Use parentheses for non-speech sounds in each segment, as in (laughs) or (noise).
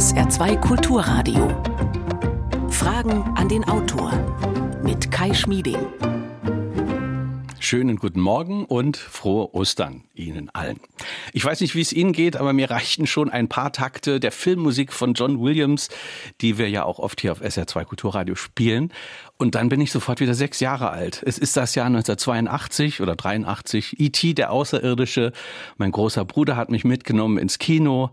SR2 Kulturradio. Fragen an den Autor mit Kai Schmieding. Schönen guten Morgen und frohe Ostern Ihnen allen. Ich weiß nicht, wie es Ihnen geht, aber mir reichten schon ein paar Takte der Filmmusik von John Williams, die wir ja auch oft hier auf SR2 Kulturradio spielen. Und dann bin ich sofort wieder sechs Jahre alt. Es ist das Jahr 1982 oder 83. E.T., der Außerirdische. Mein großer Bruder hat mich mitgenommen ins Kino,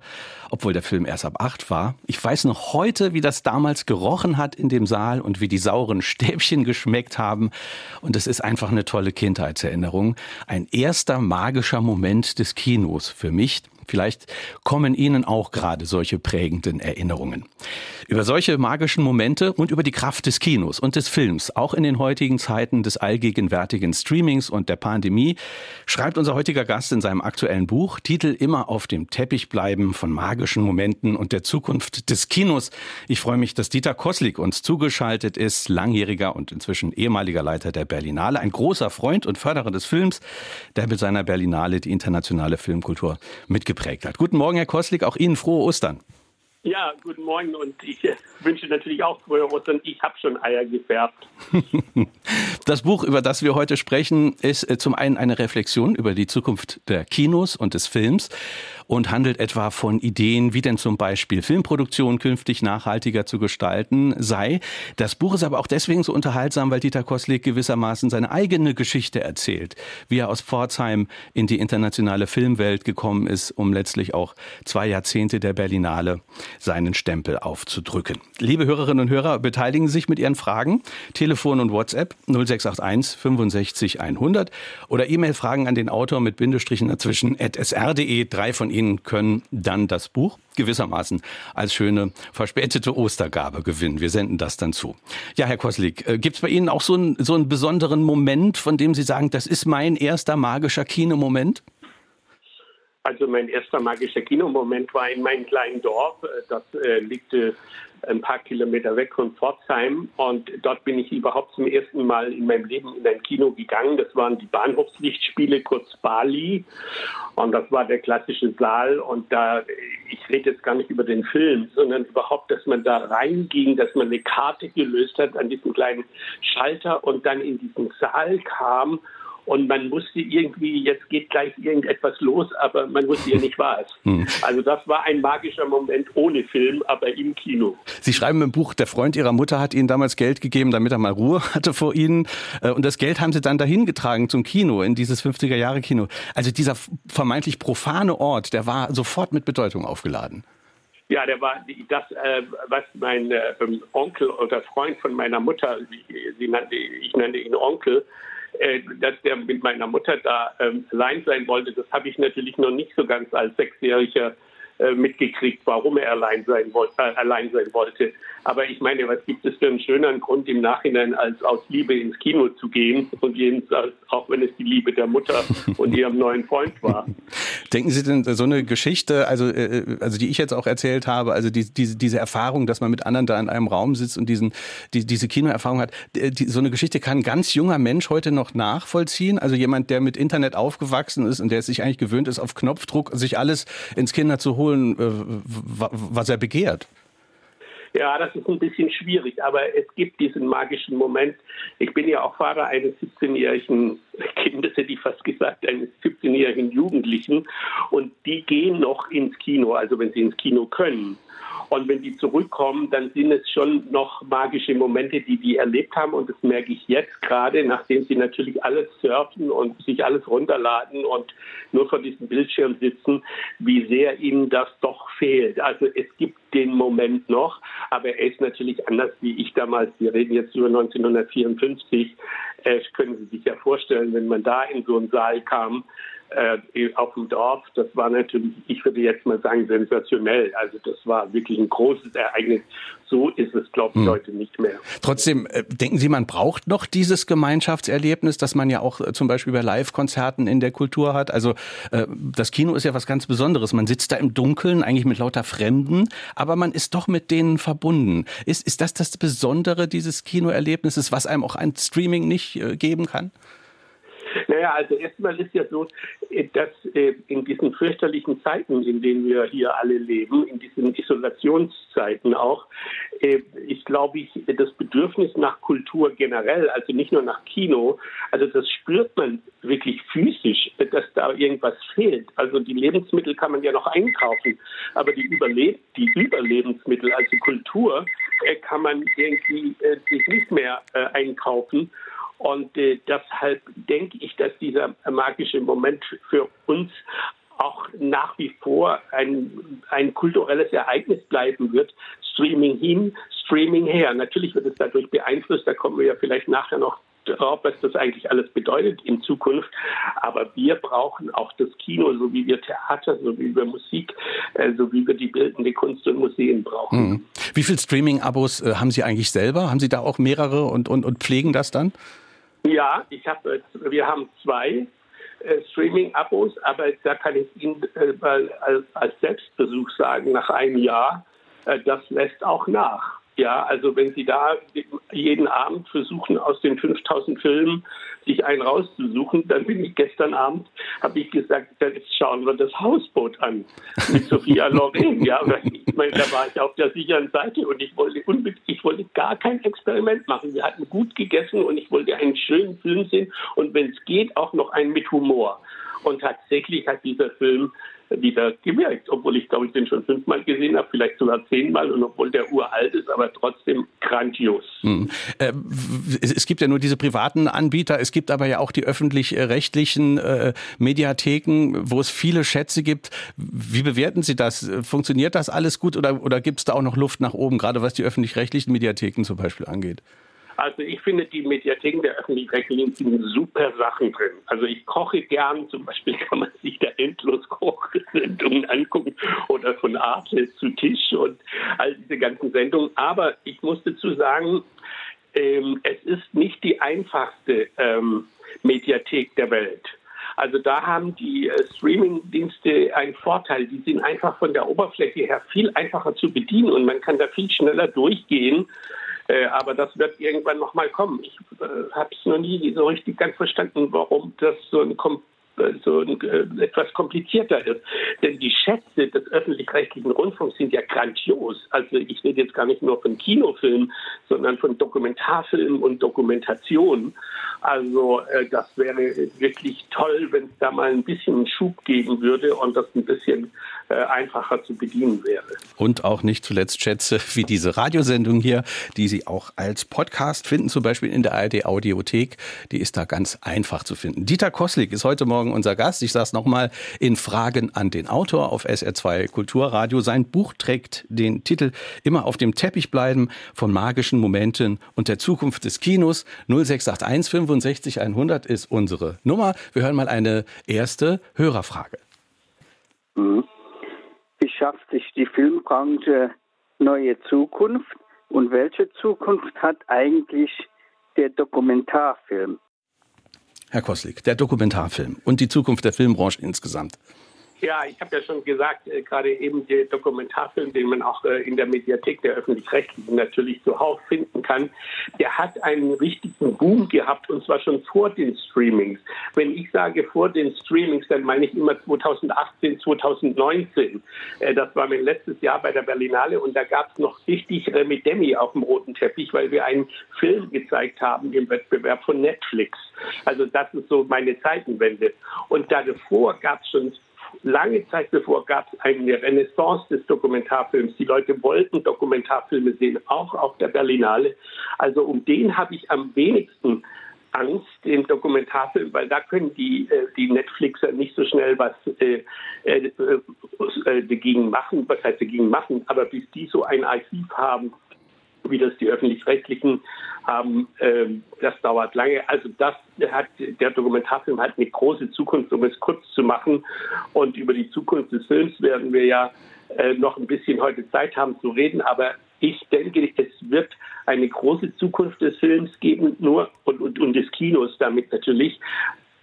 obwohl der Film erst ab acht war. Ich weiß noch heute, wie das damals gerochen hat in dem Saal und wie die sauren Stäbchen geschmeckt haben. Und es ist einfach eine tolle Kindheitserinnerung. Ein erster magischer Moment des Kinos für mich. Vielleicht kommen Ihnen auch gerade solche prägenden Erinnerungen. Über solche magischen Momente und über die Kraft des Kinos und des Films, auch in den heutigen Zeiten des allgegenwärtigen Streamings und der Pandemie, schreibt unser heutiger Gast in seinem aktuellen Buch Titel Immer auf dem Teppich bleiben von magischen Momenten und der Zukunft des Kinos. Ich freue mich, dass Dieter Koslik uns zugeschaltet ist, langjähriger und inzwischen ehemaliger Leiter der Berlinale, ein großer Freund und Förderer des Films, der mit seiner Berlinale die internationale Filmkultur mitgebracht geprägt hat. Guten Morgen, Herr Koslik, auch Ihnen frohe Ostern. Ja, guten Morgen und ich äh, wünsche natürlich auch frohe Ostern. Ich habe schon Eier gefärbt. (laughs) Das Buch, über das wir heute sprechen, ist äh, zum einen eine Reflexion über die Zukunft der Kinos und des Films und handelt etwa von Ideen, wie denn zum Beispiel Filmproduktion künftig nachhaltiger zu gestalten sei. Das Buch ist aber auch deswegen so unterhaltsam, weil Dieter Koslik gewissermaßen seine eigene Geschichte erzählt, wie er aus Pforzheim in die internationale Filmwelt gekommen ist, um letztlich auch zwei Jahrzehnte der Berlinale seinen Stempel aufzudrücken. Liebe Hörerinnen und Hörer, beteiligen Sie sich mit Ihren Fragen. Telefon und WhatsApp 0681 65 100 oder E-Mail-Fragen an den Autor mit Bindestrichen dazwischen at sr.de. Drei von Ihnen können dann das Buch gewissermaßen als schöne verspätete Ostergabe gewinnen. Wir senden das dann zu. Ja, Herr Koslik, äh, gibt es bei Ihnen auch so einen, so einen besonderen Moment, von dem Sie sagen, das ist mein erster magischer Kinomoment? Also mein erster magischer Kinomoment war in meinem kleinen Dorf. Äh, das äh, liegt äh, ein paar Kilometer weg von Pforzheim. Und dort bin ich überhaupt zum ersten Mal in meinem Leben in ein Kino gegangen. Das waren die Bahnhofslichtspiele, kurz Bali. Und das war der klassische Saal. Und da, ich rede jetzt gar nicht über den Film, sondern überhaupt, dass man da reinging, dass man eine Karte gelöst hat an diesem kleinen Schalter und dann in diesen Saal kam und man wusste irgendwie, jetzt geht gleich irgendetwas los, aber man wusste ja nicht was. Hm. Also das war ein magischer Moment ohne Film, aber im Kino. Sie schreiben im Buch, der Freund Ihrer Mutter hat Ihnen damals Geld gegeben, damit er mal Ruhe (laughs) hatte vor Ihnen. Äh, und das Geld haben Sie dann dahin getragen zum Kino, in dieses 50er-Jahre-Kino. Also dieser vermeintlich profane Ort, der war sofort mit Bedeutung aufgeladen. Ja, der war das, äh, was mein äh, Onkel oder Freund von meiner Mutter, sie nannte, ich nannte ihn Onkel, dass der mit meiner Mutter da ähm, allein sein wollte, das habe ich natürlich noch nicht so ganz als Sechsjähriger äh, mitgekriegt, warum er allein sein, äh, allein sein wollte. Aber ich meine, was gibt es für einen schöneren Grund im Nachhinein, als aus Liebe ins Kino zu gehen und jedenfalls auch wenn es die Liebe der Mutter (laughs) und ihrem neuen Freund war. Denken Sie denn so eine Geschichte, also, äh, also die ich jetzt auch erzählt habe, also die, diese, diese Erfahrung, dass man mit anderen da in einem Raum sitzt und diesen, die, diese Kinoerfahrung hat, die, so eine Geschichte kann ein ganz junger Mensch heute noch nachvollziehen? Also jemand, der mit Internet aufgewachsen ist und der sich eigentlich gewöhnt ist, auf Knopfdruck sich alles ins Kinder zu holen, holen, äh, was er begehrt. Ja, das ist ein bisschen schwierig, aber es gibt diesen magischen Moment. Ich bin ja auch Vater eines 17-jährigen Kindes, hätte ich fast gesagt, eines 17-jährigen Jugendlichen. Und die gehen noch ins Kino, also wenn sie ins Kino können. Und wenn die zurückkommen, dann sind es schon noch magische Momente, die die erlebt haben. Und das merke ich jetzt gerade, nachdem sie natürlich alles surfen und sich alles runterladen und nur vor diesem Bildschirm sitzen, wie sehr ihnen das doch fehlt. Also es gibt den Moment noch, aber er ist natürlich anders wie ich damals. Wir reden jetzt über 1954. Äh, können Sie sich ja vorstellen, wenn man da in so einen Saal kam, äh, auf dem Dorf, das war natürlich, ich würde jetzt mal sagen, sensationell. Also das war wirklich ein großes Ereignis. So ist es, glaube ich, hm. heute nicht mehr. Trotzdem, äh, denken Sie, man braucht noch dieses Gemeinschaftserlebnis, das man ja auch äh, zum Beispiel bei Live-Konzerten in der Kultur hat. Also äh, das Kino ist ja was ganz Besonderes. Man sitzt da im Dunkeln, eigentlich mit lauter Fremden, aber man ist doch mit denen verbunden. Ist, ist das das Besondere dieses Kinoerlebnisses, was einem auch ein Streaming nicht äh, geben kann? Na, Naja, also erstmal ist ja so, äh, dass äh, in diesen fürchterlichen Zeiten, in denen wir hier alle leben, in diesen Isolationszeiten auch, äh, ist, glaube ich, das Bedürfnis nach Kultur generell, also nicht nur nach Kino, also das spürt man wirklich physisch, dass da irgendwas fehlt. Also die Lebensmittel kann man ja noch einkaufen, aber die, Überleb die Überlebensmittel, also Kultur, kann man irgendwie sich nicht mehr einkaufen. Und äh, deshalb denke ich, dass dieser magische Moment für uns auch nach wie vor ein, ein kulturelles Ereignis bleiben wird. Streaming hin, Streaming her. Natürlich wird es dadurch beeinflusst, da kommen wir ja vielleicht nachher noch drauf, was das eigentlich alles bedeutet in Zukunft. Aber wir brauchen auch das Kino, so wie wir Theater, so wie wir Musik, äh, so wie wir die bildende Kunst und Museen brauchen. Mhm. Wie viele Streaming-Abos äh, haben Sie eigentlich selber? Haben Sie da auch mehrere und, und, und pflegen das dann? Ja, ich habe, wir haben zwei äh, Streaming-Abos, aber da kann ich Ihnen äh, als, als Selbstbesuch sagen, nach einem Jahr, äh, das lässt auch nach. Ja, also wenn Sie da jeden Abend versuchen, aus den 5000 Filmen sich einen rauszusuchen, dann bin ich gestern Abend, habe ich gesagt, jetzt schauen wir das Hausboot an mit Sophia (laughs) Loren. Ja, ich meine, da war ich auf der sicheren Seite und ich wollte unbedingt, ich wollte gar kein Experiment machen. Wir hatten gut gegessen und ich wollte einen schönen Film sehen und wenn es geht, auch noch einen mit Humor. Und tatsächlich hat dieser Film wieder gewirkt, obwohl ich glaube ich den schon fünfmal gesehen habe, vielleicht sogar zehnmal und obwohl der uralt ist, aber trotzdem grandios. Hm. Äh, es gibt ja nur diese privaten Anbieter, es gibt aber ja auch die öffentlich-rechtlichen äh, Mediatheken, wo es viele Schätze gibt. Wie bewerten Sie das? Funktioniert das alles gut oder, oder gibt es da auch noch Luft nach oben, gerade was die öffentlich-rechtlichen Mediatheken zum Beispiel angeht? Also ich finde, die Mediatheken der öffentlich-rechtlichen sind super Sachen drin. Also ich koche gern, zum Beispiel (laughs) kann man sich da endlos Kochsendungen angucken oder von Arte zu Tisch und all diese ganzen Sendungen. Aber ich muss dazu sagen, ähm, es ist nicht die einfachste ähm, Mediathek der Welt. Also da haben die äh, Streaming-Dienste einen Vorteil. Die sind einfach von der Oberfläche her viel einfacher zu bedienen und man kann da viel schneller durchgehen äh, aber das wird irgendwann nochmal kommen. Ich äh, habe es noch nie so richtig ganz verstanden, warum das so ein äh, so ein, äh, etwas komplizierter ist. Denn die Schätze des öffentlich-rechtlichen Rundfunks sind ja grandios. Also ich rede jetzt gar nicht nur von Kinofilmen, sondern von Dokumentarfilmen und Dokumentationen. Also äh, das wäre wirklich toll, wenn es da mal ein bisschen Schub geben würde und das ein bisschen einfacher zu bedienen wäre. Und auch nicht zuletzt Schätze wie diese Radiosendung hier, die Sie auch als Podcast finden, zum Beispiel in der ARD Audiothek. Die ist da ganz einfach zu finden. Dieter Koslik ist heute Morgen unser Gast. Ich sage es nochmal in Fragen an den Autor auf SR2 Kulturradio. Sein Buch trägt den Titel Immer auf dem Teppich bleiben von magischen Momenten und der Zukunft des Kinos. 0681 65 100 ist unsere Nummer. Wir hören mal eine erste Hörerfrage. Mhm wie schafft sich die Filmbranche neue Zukunft und welche Zukunft hat eigentlich der Dokumentarfilm? Herr Koslik, der Dokumentarfilm und die Zukunft der Filmbranche insgesamt. Ja, ich habe ja schon gesagt, äh, gerade eben der Dokumentarfilm, den man auch äh, in der Mediathek der öffentlich-rechtlichen natürlich zuhauf finden kann, der hat einen richtigen Boom gehabt und zwar schon vor den Streamings. Wenn ich sage vor den Streamings, dann meine ich immer 2018, 2019. Äh, das war mein letztes Jahr bei der Berlinale und da gab es noch richtig Remi-Demi auf dem roten Teppich, weil wir einen Film gezeigt haben im Wettbewerb von Netflix. Also das ist so meine Zeitenwende. Und davor gab es schon lange Zeit bevor gab es eine Renaissance des Dokumentarfilms. Die Leute wollten Dokumentarfilme sehen, auch auf der Berlinale. Also um den habe ich am wenigsten Angst im Dokumentarfilm, weil da können die, äh, die Netflixer nicht so schnell was äh, äh, äh, dagegen machen, was heißt dagegen machen, aber bis die so ein Archiv haben, wie das die öffentlich-rechtlichen haben, ähm, das dauert lange. Also das hat der Dokumentarfilm hat eine große Zukunft, um es kurz zu machen. Und über die Zukunft des Films werden wir ja äh, noch ein bisschen heute Zeit haben zu reden. Aber ich denke, es wird eine große Zukunft des Films geben, nur und, und, und des Kinos damit natürlich.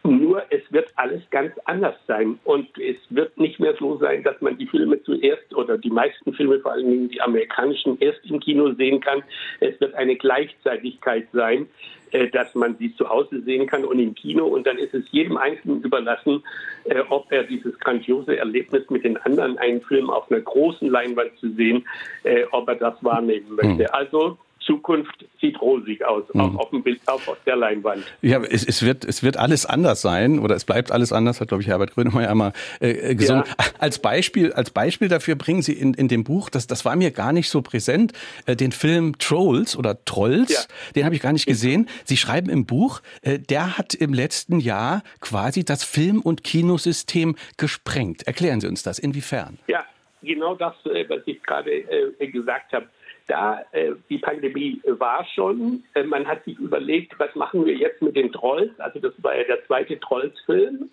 Nur es wird alles ganz anders sein. Und es wird nicht mehr so sein, dass man die Filme zuerst oder die meisten Filme, vor allen Dingen die amerikanischen, erst im Kino sehen kann. Es wird eine Gleichzeitigkeit sein, äh, dass man sie zu Hause sehen kann und im Kino. Und dann ist es jedem Einzelnen überlassen, äh, ob er dieses grandiose Erlebnis mit den anderen, einen Film auf einer großen Leinwand zu sehen, äh, ob er das wahrnehmen möchte. Hm. Also Zukunft sieht rosig aus, mhm. auch auf dem Bild, auch auf der Leinwand. Ja, es, es, wird, es wird alles anders sein oder es bleibt alles anders, hat, glaube ich, Herbert Grönemeyer einmal äh, äh, gesungen. Ja. Als, Beispiel, als Beispiel dafür bringen Sie in, in dem Buch, das, das war mir gar nicht so präsent, äh, den Film Trolls oder Trolls, ja. den habe ich gar nicht gesehen. Sie schreiben im Buch, äh, der hat im letzten Jahr quasi das Film- und Kinosystem gesprengt. Erklären Sie uns das, inwiefern? Ja, genau das, äh, was ich gerade äh, gesagt habe da äh, die Pandemie war schon. Man hat sich überlegt, was machen wir jetzt mit den Trolls? Also das war ja der zweite Trolls-Film.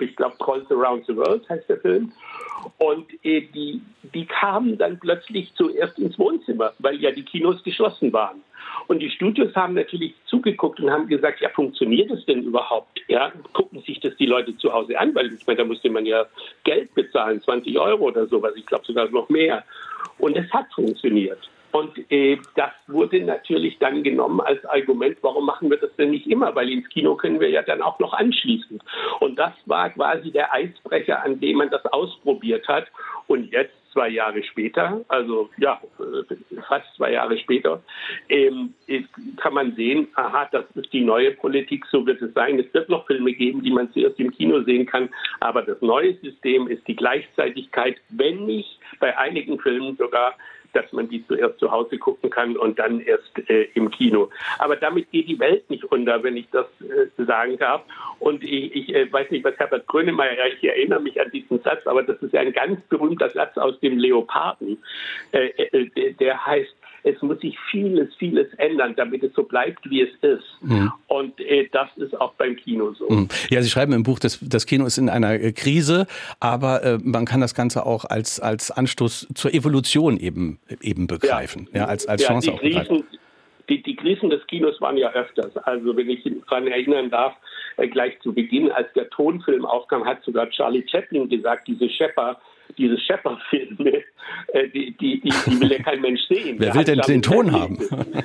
Ich glaube Trolls Around the World heißt der Film. Und die, die kamen dann plötzlich zuerst ins Wohnzimmer, weil ja die Kinos geschlossen waren. Und die Studios haben natürlich zugeguckt und haben gesagt, ja, funktioniert das denn überhaupt? Ja, gucken sich das die Leute zu Hause an, weil ich meine, da musste man ja Geld bezahlen, 20 Euro oder sowas, ich glaube sogar noch mehr. Und es hat funktioniert. Und äh, das wurde natürlich dann genommen als Argument, warum machen wir das denn nicht immer? Weil ins Kino können wir ja dann auch noch anschließen. Und das war quasi der Eisbrecher, an dem man das ausprobiert hat. Und jetzt, zwei Jahre später, also ja, äh, fast zwei Jahre später, ähm, kann man sehen, aha, das ist die neue Politik, so wird es sein. Es wird noch Filme geben, die man zuerst im Kino sehen kann. Aber das neue System ist die Gleichzeitigkeit, wenn nicht bei einigen Filmen sogar dass man die zuerst zu Hause gucken kann und dann erst äh, im Kino. Aber damit geht die Welt nicht unter, wenn ich das äh, sagen darf. Und ich, ich äh, weiß nicht, was Herbert Grönemeyer, ich erinnere mich an diesen Satz, aber das ist ein ganz berühmter Satz aus dem Leoparden. Äh, äh, der heißt, es muss sich vieles, vieles ändern, damit es so bleibt, wie es ist. Mhm. Und äh, das ist auch beim Kino so. Mhm. Ja, Sie schreiben im Buch, dass das Kino ist in einer äh, Krise, aber äh, man kann das Ganze auch als, als Anstoß zur Evolution eben, eben begreifen, ja, ja als, als ja, Chance auch begreifen. Die, die Krisen des Kinos waren ja öfters. Also wenn ich daran erinnern darf, äh, gleich zu Beginn, als der Tonfilm aufkam, hat sogar Charlie Chaplin gesagt, diese Shepper diese Shepard-Filme, äh, die, die, die, die, will ja kein Mensch sehen. wer will denn den Ton haben?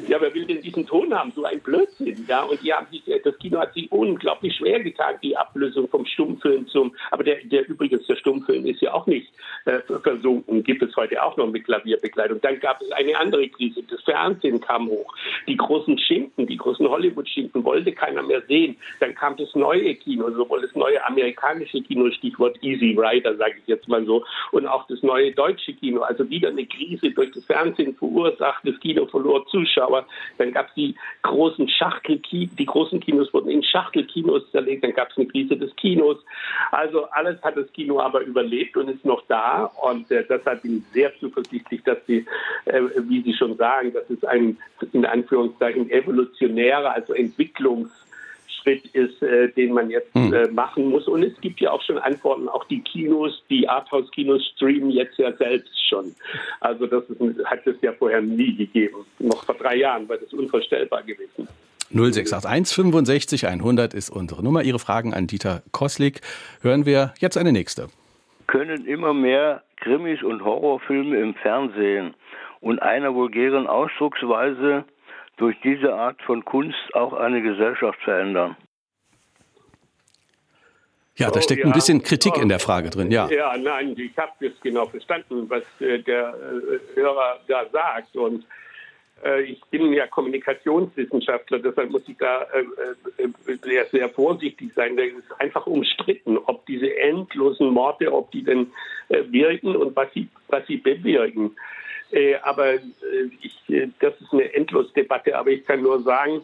Ja, wer will denn diesen Ton haben? So ein Blödsinn. Ja, und die haben sich, das Kino hat sich unglaublich schwer getan, die Ablösung vom Stummfilm zum, aber der, der übrigens, der Stummfilm ist ja auch nicht äh, versunken, gibt es heute auch noch mit Klavierbegleitung. Dann gab es eine andere Krise, das Fernsehen kam hoch. Die großen Schinken, die großen Hollywood-Schinken wollte keiner mehr sehen. Dann kam das neue Kino, sowohl das neue amerikanische Kino, Stichwort Easy Rider, sage ich jetzt mal so, und auch das neue deutsche Kino. Also wieder eine Krise durch das Fernsehen verursacht. Das Kino verlor Zuschauer. Dann gab es die großen Schachtelkinos, die großen Kinos wurden in Schachtelkinos zerlegt. Dann gab es eine Krise des Kinos. Also alles hat das Kino aber überlebt und ist noch da. Und äh, deshalb bin ich sehr zuversichtlich, dass Sie, äh, wie Sie schon sagen, das ist ein in Anführungszeichen evolutionärer, also Entwicklungs Schritt ist, äh, den man jetzt hm. äh, machen muss. Und es gibt ja auch schon Antworten. Auch die Kinos, die Arthouse-Kinos streamen jetzt ja selbst schon. Also das ist, hat es ja vorher nie gegeben. Noch vor drei Jahren war das unvorstellbar gewesen. 0681 65 100 ist unsere Nummer. Ihre Fragen an Dieter Koslik. Hören wir jetzt eine nächste. Können immer mehr Krimis und Horrorfilme im Fernsehen und einer vulgären Ausdrucksweise durch diese Art von Kunst auch eine Gesellschaft verändern? Ja, da steckt oh, ja. ein bisschen Kritik in der Frage drin, ja. Ja, nein, ich habe das genau verstanden, was äh, der äh, Hörer da sagt. Und äh, ich bin ja Kommunikationswissenschaftler, deshalb muss ich da sehr, sehr vorsichtig sein. Es ist einfach umstritten, ob diese endlosen Morde, ob die denn wirken und was sie, was sie bewirken. Äh, aber äh, ich, äh, das ist eine Endlosdebatte. Aber ich kann nur sagen,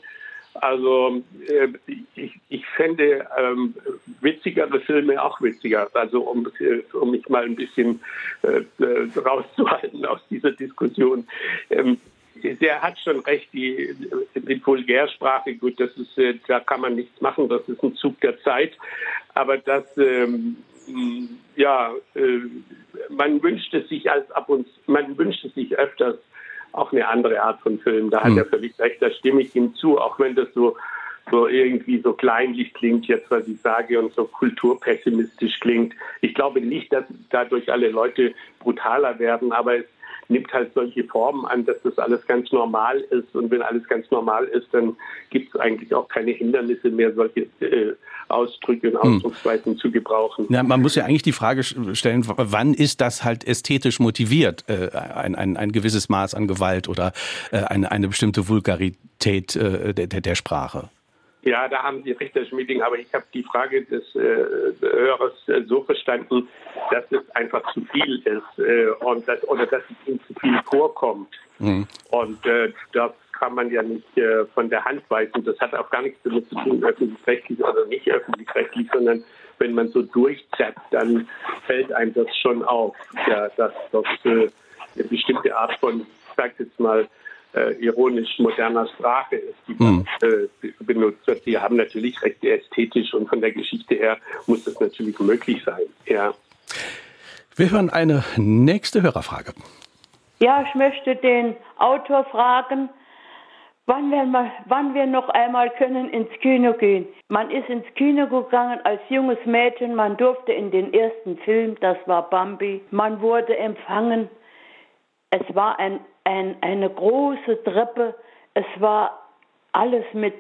also äh, ich, ich fände ähm, witzigere Filme auch witziger. Also um, um mich mal ein bisschen äh, rauszuhalten aus dieser Diskussion. Ähm, der hat schon recht, die, die Vulgärsprache, gut, das ist, da kann man nichts machen, das ist ein Zug der Zeit. Aber das, ähm, ja, äh, man wünscht es sich als ab und man wünscht es sich öfters auch eine andere Art von Film. Da hat hm. er völlig recht, da stimme ich ihm zu, auch wenn das so so irgendwie so kleinlich klingt jetzt, was ich sage, und so kulturpessimistisch klingt. Ich glaube nicht, dass dadurch alle Leute brutaler werden, aber es nimmt halt solche Formen an, dass das alles ganz normal ist. Und wenn alles ganz normal ist, dann gibt es eigentlich auch keine Hindernisse mehr, solche äh, Ausdrücke und hm. Ausdrucksweisen hm. zu gebrauchen. Ja, man muss ja eigentlich die Frage stellen, wann ist das halt ästhetisch motiviert, äh, ein, ein, ein gewisses Maß an Gewalt oder äh, eine, eine bestimmte Vulgarität äh, der, der Sprache? Ja, da haben Sie recht, Herr Schmieding, aber ich habe die Frage des äh, Hörers äh, so verstanden, dass es einfach zu viel ist äh, und das, oder dass es ihm zu viel vorkommt. Mhm. Und äh, das kann man ja nicht äh, von der Hand weisen. Das hat auch gar nichts damit zu tun, öffentlich-rechtlich oder nicht öffentlich-rechtlich, sondern wenn man so durchzappt, dann fällt einem das schon auf, ja, dass das äh, eine bestimmte Art von, ich sage jetzt mal, äh, ironisch moderner Sprache ist, die mhm. äh, benutzt wird. Die haben natürlich recht ästhetisch und von der Geschichte her muss das natürlich möglich sein. Ja. Wir hören eine nächste Hörerfrage. Ja, ich möchte den Autor fragen, wann wir, mal, wann wir noch einmal können ins Kino gehen. Man ist ins Kino gegangen als junges Mädchen, man durfte in den ersten Film, das war Bambi, man wurde empfangen. Es war ein ein, eine große Treppe. Es war alles mit,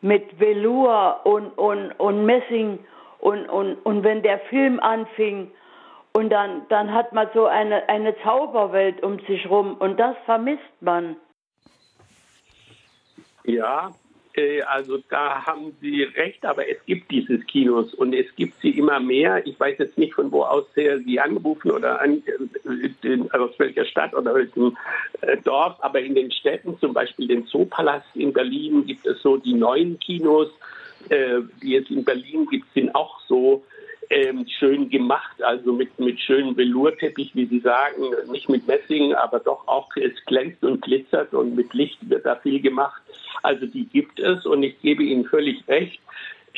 mit Velour und, und, und Messing. Und, und, und wenn der Film anfing, und dann, dann hat man so eine, eine Zauberwelt um sich rum. Und das vermisst man. Ja, also da haben Sie recht, aber es gibt dieses Kinos und es gibt sie immer mehr. Ich weiß jetzt nicht, von wo aus Sie anrufen oder an, äh, aus welcher Stadt oder welchem äh, Dorf, aber in den Städten, zum Beispiel den Zoopalast in Berlin, gibt es so die neuen Kinos, die es in Berlin gibt, sind auch so ähm, schön gemacht, also mit, mit schönen Velourteppich, wie Sie sagen, nicht mit Messing, aber doch auch, es glänzt und glitzert und mit Licht wird da viel gemacht. Also die gibt es und ich gebe Ihnen völlig recht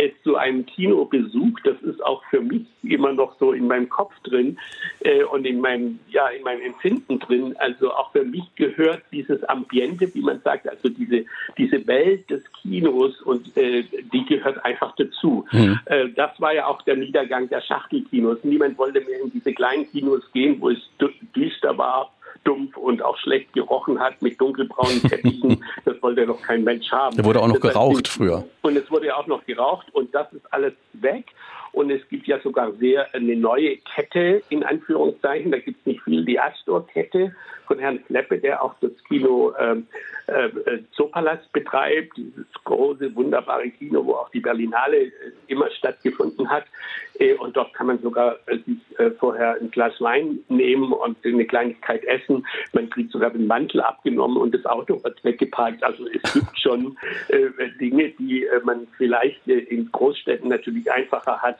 es zu einem Kinobesuch, das ist auch für mich immer noch so in meinem Kopf drin äh, und in meinem, ja, in meinem Empfinden drin. Also auch für mich gehört dieses Ambiente, wie man sagt, also diese, diese Welt des Kinos und äh, die gehört einfach dazu. Mhm. Äh, das war ja auch der Niedergang der Schachtelkinos. Niemand wollte mehr in diese kleinen Kinos gehen, wo es düster war dumpf und auch schlecht gerochen hat mit dunkelbraunen (laughs) Teppichen. das wollte doch kein Mensch haben. Da wurde auch noch das geraucht früher. Und es wurde ja auch noch geraucht und das ist alles weg. Und es gibt ja sogar sehr eine neue Kette, in Anführungszeichen. Da gibt es nicht viel, die Astor-Kette von Herrn Kleppe, der auch das Kino ähm, äh, Zoopalast betreibt, dieses große, wunderbare Kino, wo auch die Berlinale äh, immer stattgefunden hat. Äh, und dort kann man sogar äh, sich äh, vorher ein Glas Wein nehmen und eine Kleinigkeit essen. Man kriegt sogar den Mantel abgenommen und das Auto wird weggeparkt. Also es gibt schon äh, Dinge, die man vielleicht in Großstädten natürlich einfacher hat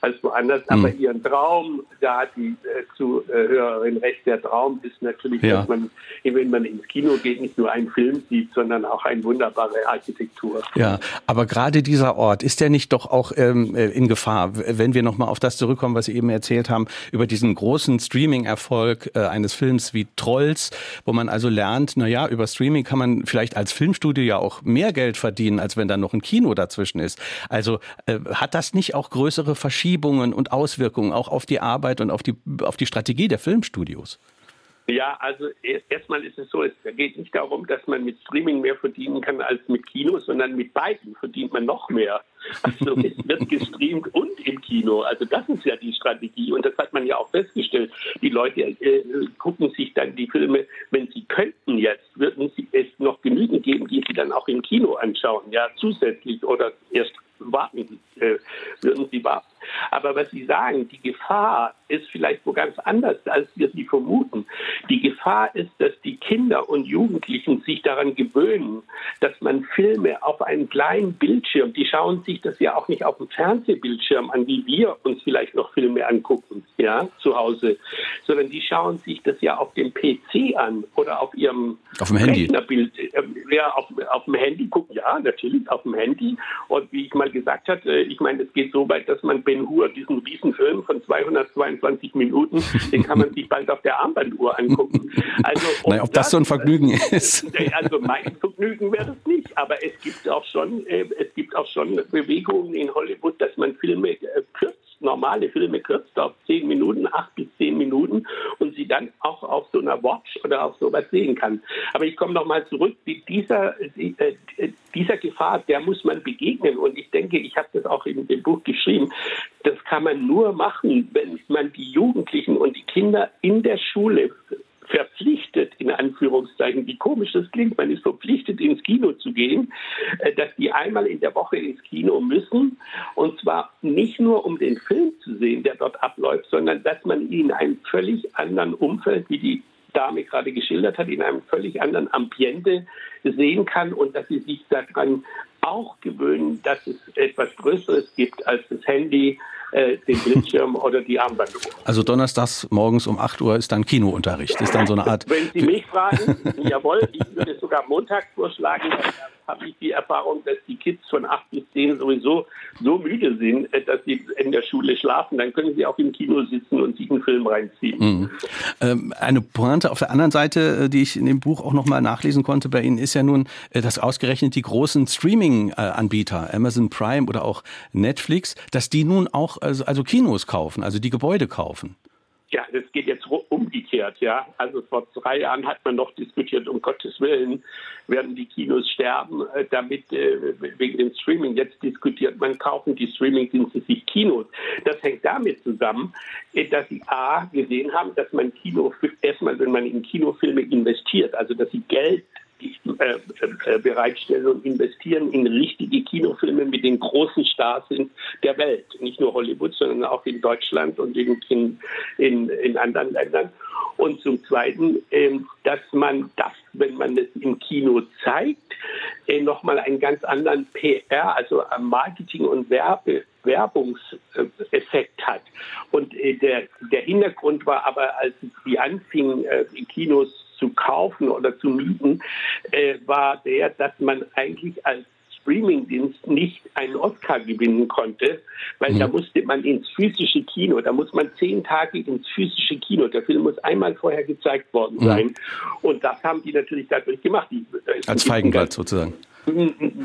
als woanders. Mhm. Aber ihren Traum, da hat die Zuhörerin recht, der Traum ist natürlich, ja dass man, wenn man ins Kino geht, nicht nur einen Film sieht, sondern auch eine wunderbare Architektur. Ja, aber gerade dieser Ort, ist der nicht doch auch ähm, äh, in Gefahr, wenn wir nochmal auf das zurückkommen, was Sie eben erzählt haben, über diesen großen Streaming-Erfolg äh, eines Films wie Trolls, wo man also lernt, na ja, über Streaming kann man vielleicht als Filmstudio ja auch mehr Geld verdienen, als wenn da noch ein Kino dazwischen ist. Also äh, hat das nicht auch größere Verschiebungen und Auswirkungen auch auf die Arbeit und auf die, auf die Strategie der Filmstudios? Ja, also erstmal ist es so, es geht nicht darum, dass man mit Streaming mehr verdienen kann als mit Kino, sondern mit beiden verdient man noch mehr. Also es wird gestreamt und im Kino. Also das ist ja die Strategie und das hat man ja auch festgestellt. Die Leute äh, gucken sich dann die Filme, wenn sie könnten jetzt, würden sie es noch genügend geben, die sie dann auch im Kino anschauen, ja zusätzlich oder erst warten, äh, würden sie warten. Aber was Sie sagen, die Gefahr ist vielleicht wo ganz anders, als wir sie vermuten. Die Gefahr ist, dass die Kinder und Jugendlichen sich daran gewöhnen, dass man Filme auf einem kleinen Bildschirm, die schauen sich das ja auch nicht auf dem Fernsehbildschirm an, wie wir uns vielleicht noch Filme angucken, ja, zu Hause, sondern die schauen sich das ja auf dem PC an oder auf ihrem auf dem Handy. Rechnerbild. Äh, ja, auf, auf dem Handy gucken, ja, natürlich auf dem Handy. Und wie ich mal gesagt hatte, ich meine, es geht so weit, dass man Ben Hur, diesen Riesenfilm von 222 Minuten, den kann man sich bald auf der Armbanduhr angucken. Also, (laughs) naja, ob das, das, so ein Vergnügen ist. (laughs) Also mein Vergnügen wäre das nicht, aber es gibt auch schon, äh, es gibt auch schon Bewegungen in Hollywood, dass man Filme äh, kürzt normale Filme kürzt auf zehn Minuten, acht bis zehn Minuten und sie dann auch auf so einer Watch oder auf sowas sehen kann. Aber ich komme nochmal zurück, dieser, äh, dieser Gefahr, der muss man begegnen und ich denke, ich habe das auch in dem Buch geschrieben, das kann man nur machen, wenn man die Jugendlichen und die Kinder in der Schule verpflichtet, in Anführungszeichen, wie komisch das klingt, man ist verpflichtet, ins Kino zu gehen, äh, dass die einmal in der Woche ins Kino müssen. Und zwar nicht nur, um den Film zu sehen, der dort abläuft, sondern dass man ihn in einem völlig anderen Umfeld, wie die Dame gerade geschildert hat, in einem völlig anderen Ambiente sehen kann und dass sie sich daran auch gewöhnen, dass es etwas Größeres gibt als das Handy, äh, den Bildschirm (laughs) oder die Armbanduhr. Also donnerstags morgens um 8 Uhr ist dann Kinounterricht. Ist dann so eine Art. Wenn Sie mich fragen, (laughs) jawohl, ich würde sogar montags vorschlagen, habe ich die Erfahrung, dass die Kids von 8 bis 10 sowieso so müde sind, äh, dass sie in der Schule schlafen. Dann können sie auch im Kino sitzen und sich einen Film reinziehen. Mhm. Ähm, eine Pointe auf der anderen Seite, äh, die ich in dem Buch auch nochmal nachlesen konnte bei Ihnen, ist ja nun, äh, dass ausgerechnet die großen Streaming-Anbieter, Amazon Prime oder auch Netflix, dass die nun auch also, also Kinos kaufen, also die Gebäude kaufen. Ja, das geht jetzt umgekehrt, ja. Also vor drei Jahren hat man noch diskutiert, um Gottes Willen werden die Kinos sterben, äh, damit äh, wegen dem Streaming. Jetzt diskutiert man, kaufen die Streamingdienste sich Kinos. Das hängt damit zusammen, äh, dass sie A gesehen haben, dass man Kino erstmal, wenn man in Kinofilme investiert, also dass sie Geld äh, äh, bereitstellen und investieren in richtige Kinofilme mit den großen Stars in der Welt. Nicht nur Hollywood, sondern auch in Deutschland und in, in, in anderen Ländern. Und zum Zweiten, äh, dass man das, wenn man es im Kino zeigt, äh, nochmal einen ganz anderen PR, also Marketing- und Werbe, Werbungseffekt hat. Und äh, der, der Hintergrund war aber, als sie anfingen, äh, Kinos zu kaufen oder zu mieten, äh, war der, dass man eigentlich als Streamingdienst nicht einen Oscar gewinnen konnte, weil mhm. da musste man ins physische Kino, da muss man zehn Tage ins physische Kino. Der Film muss einmal vorher gezeigt worden mhm. sein. Mhm. Und das haben die natürlich dadurch gemacht. Die, Als Feigenblatt sozusagen.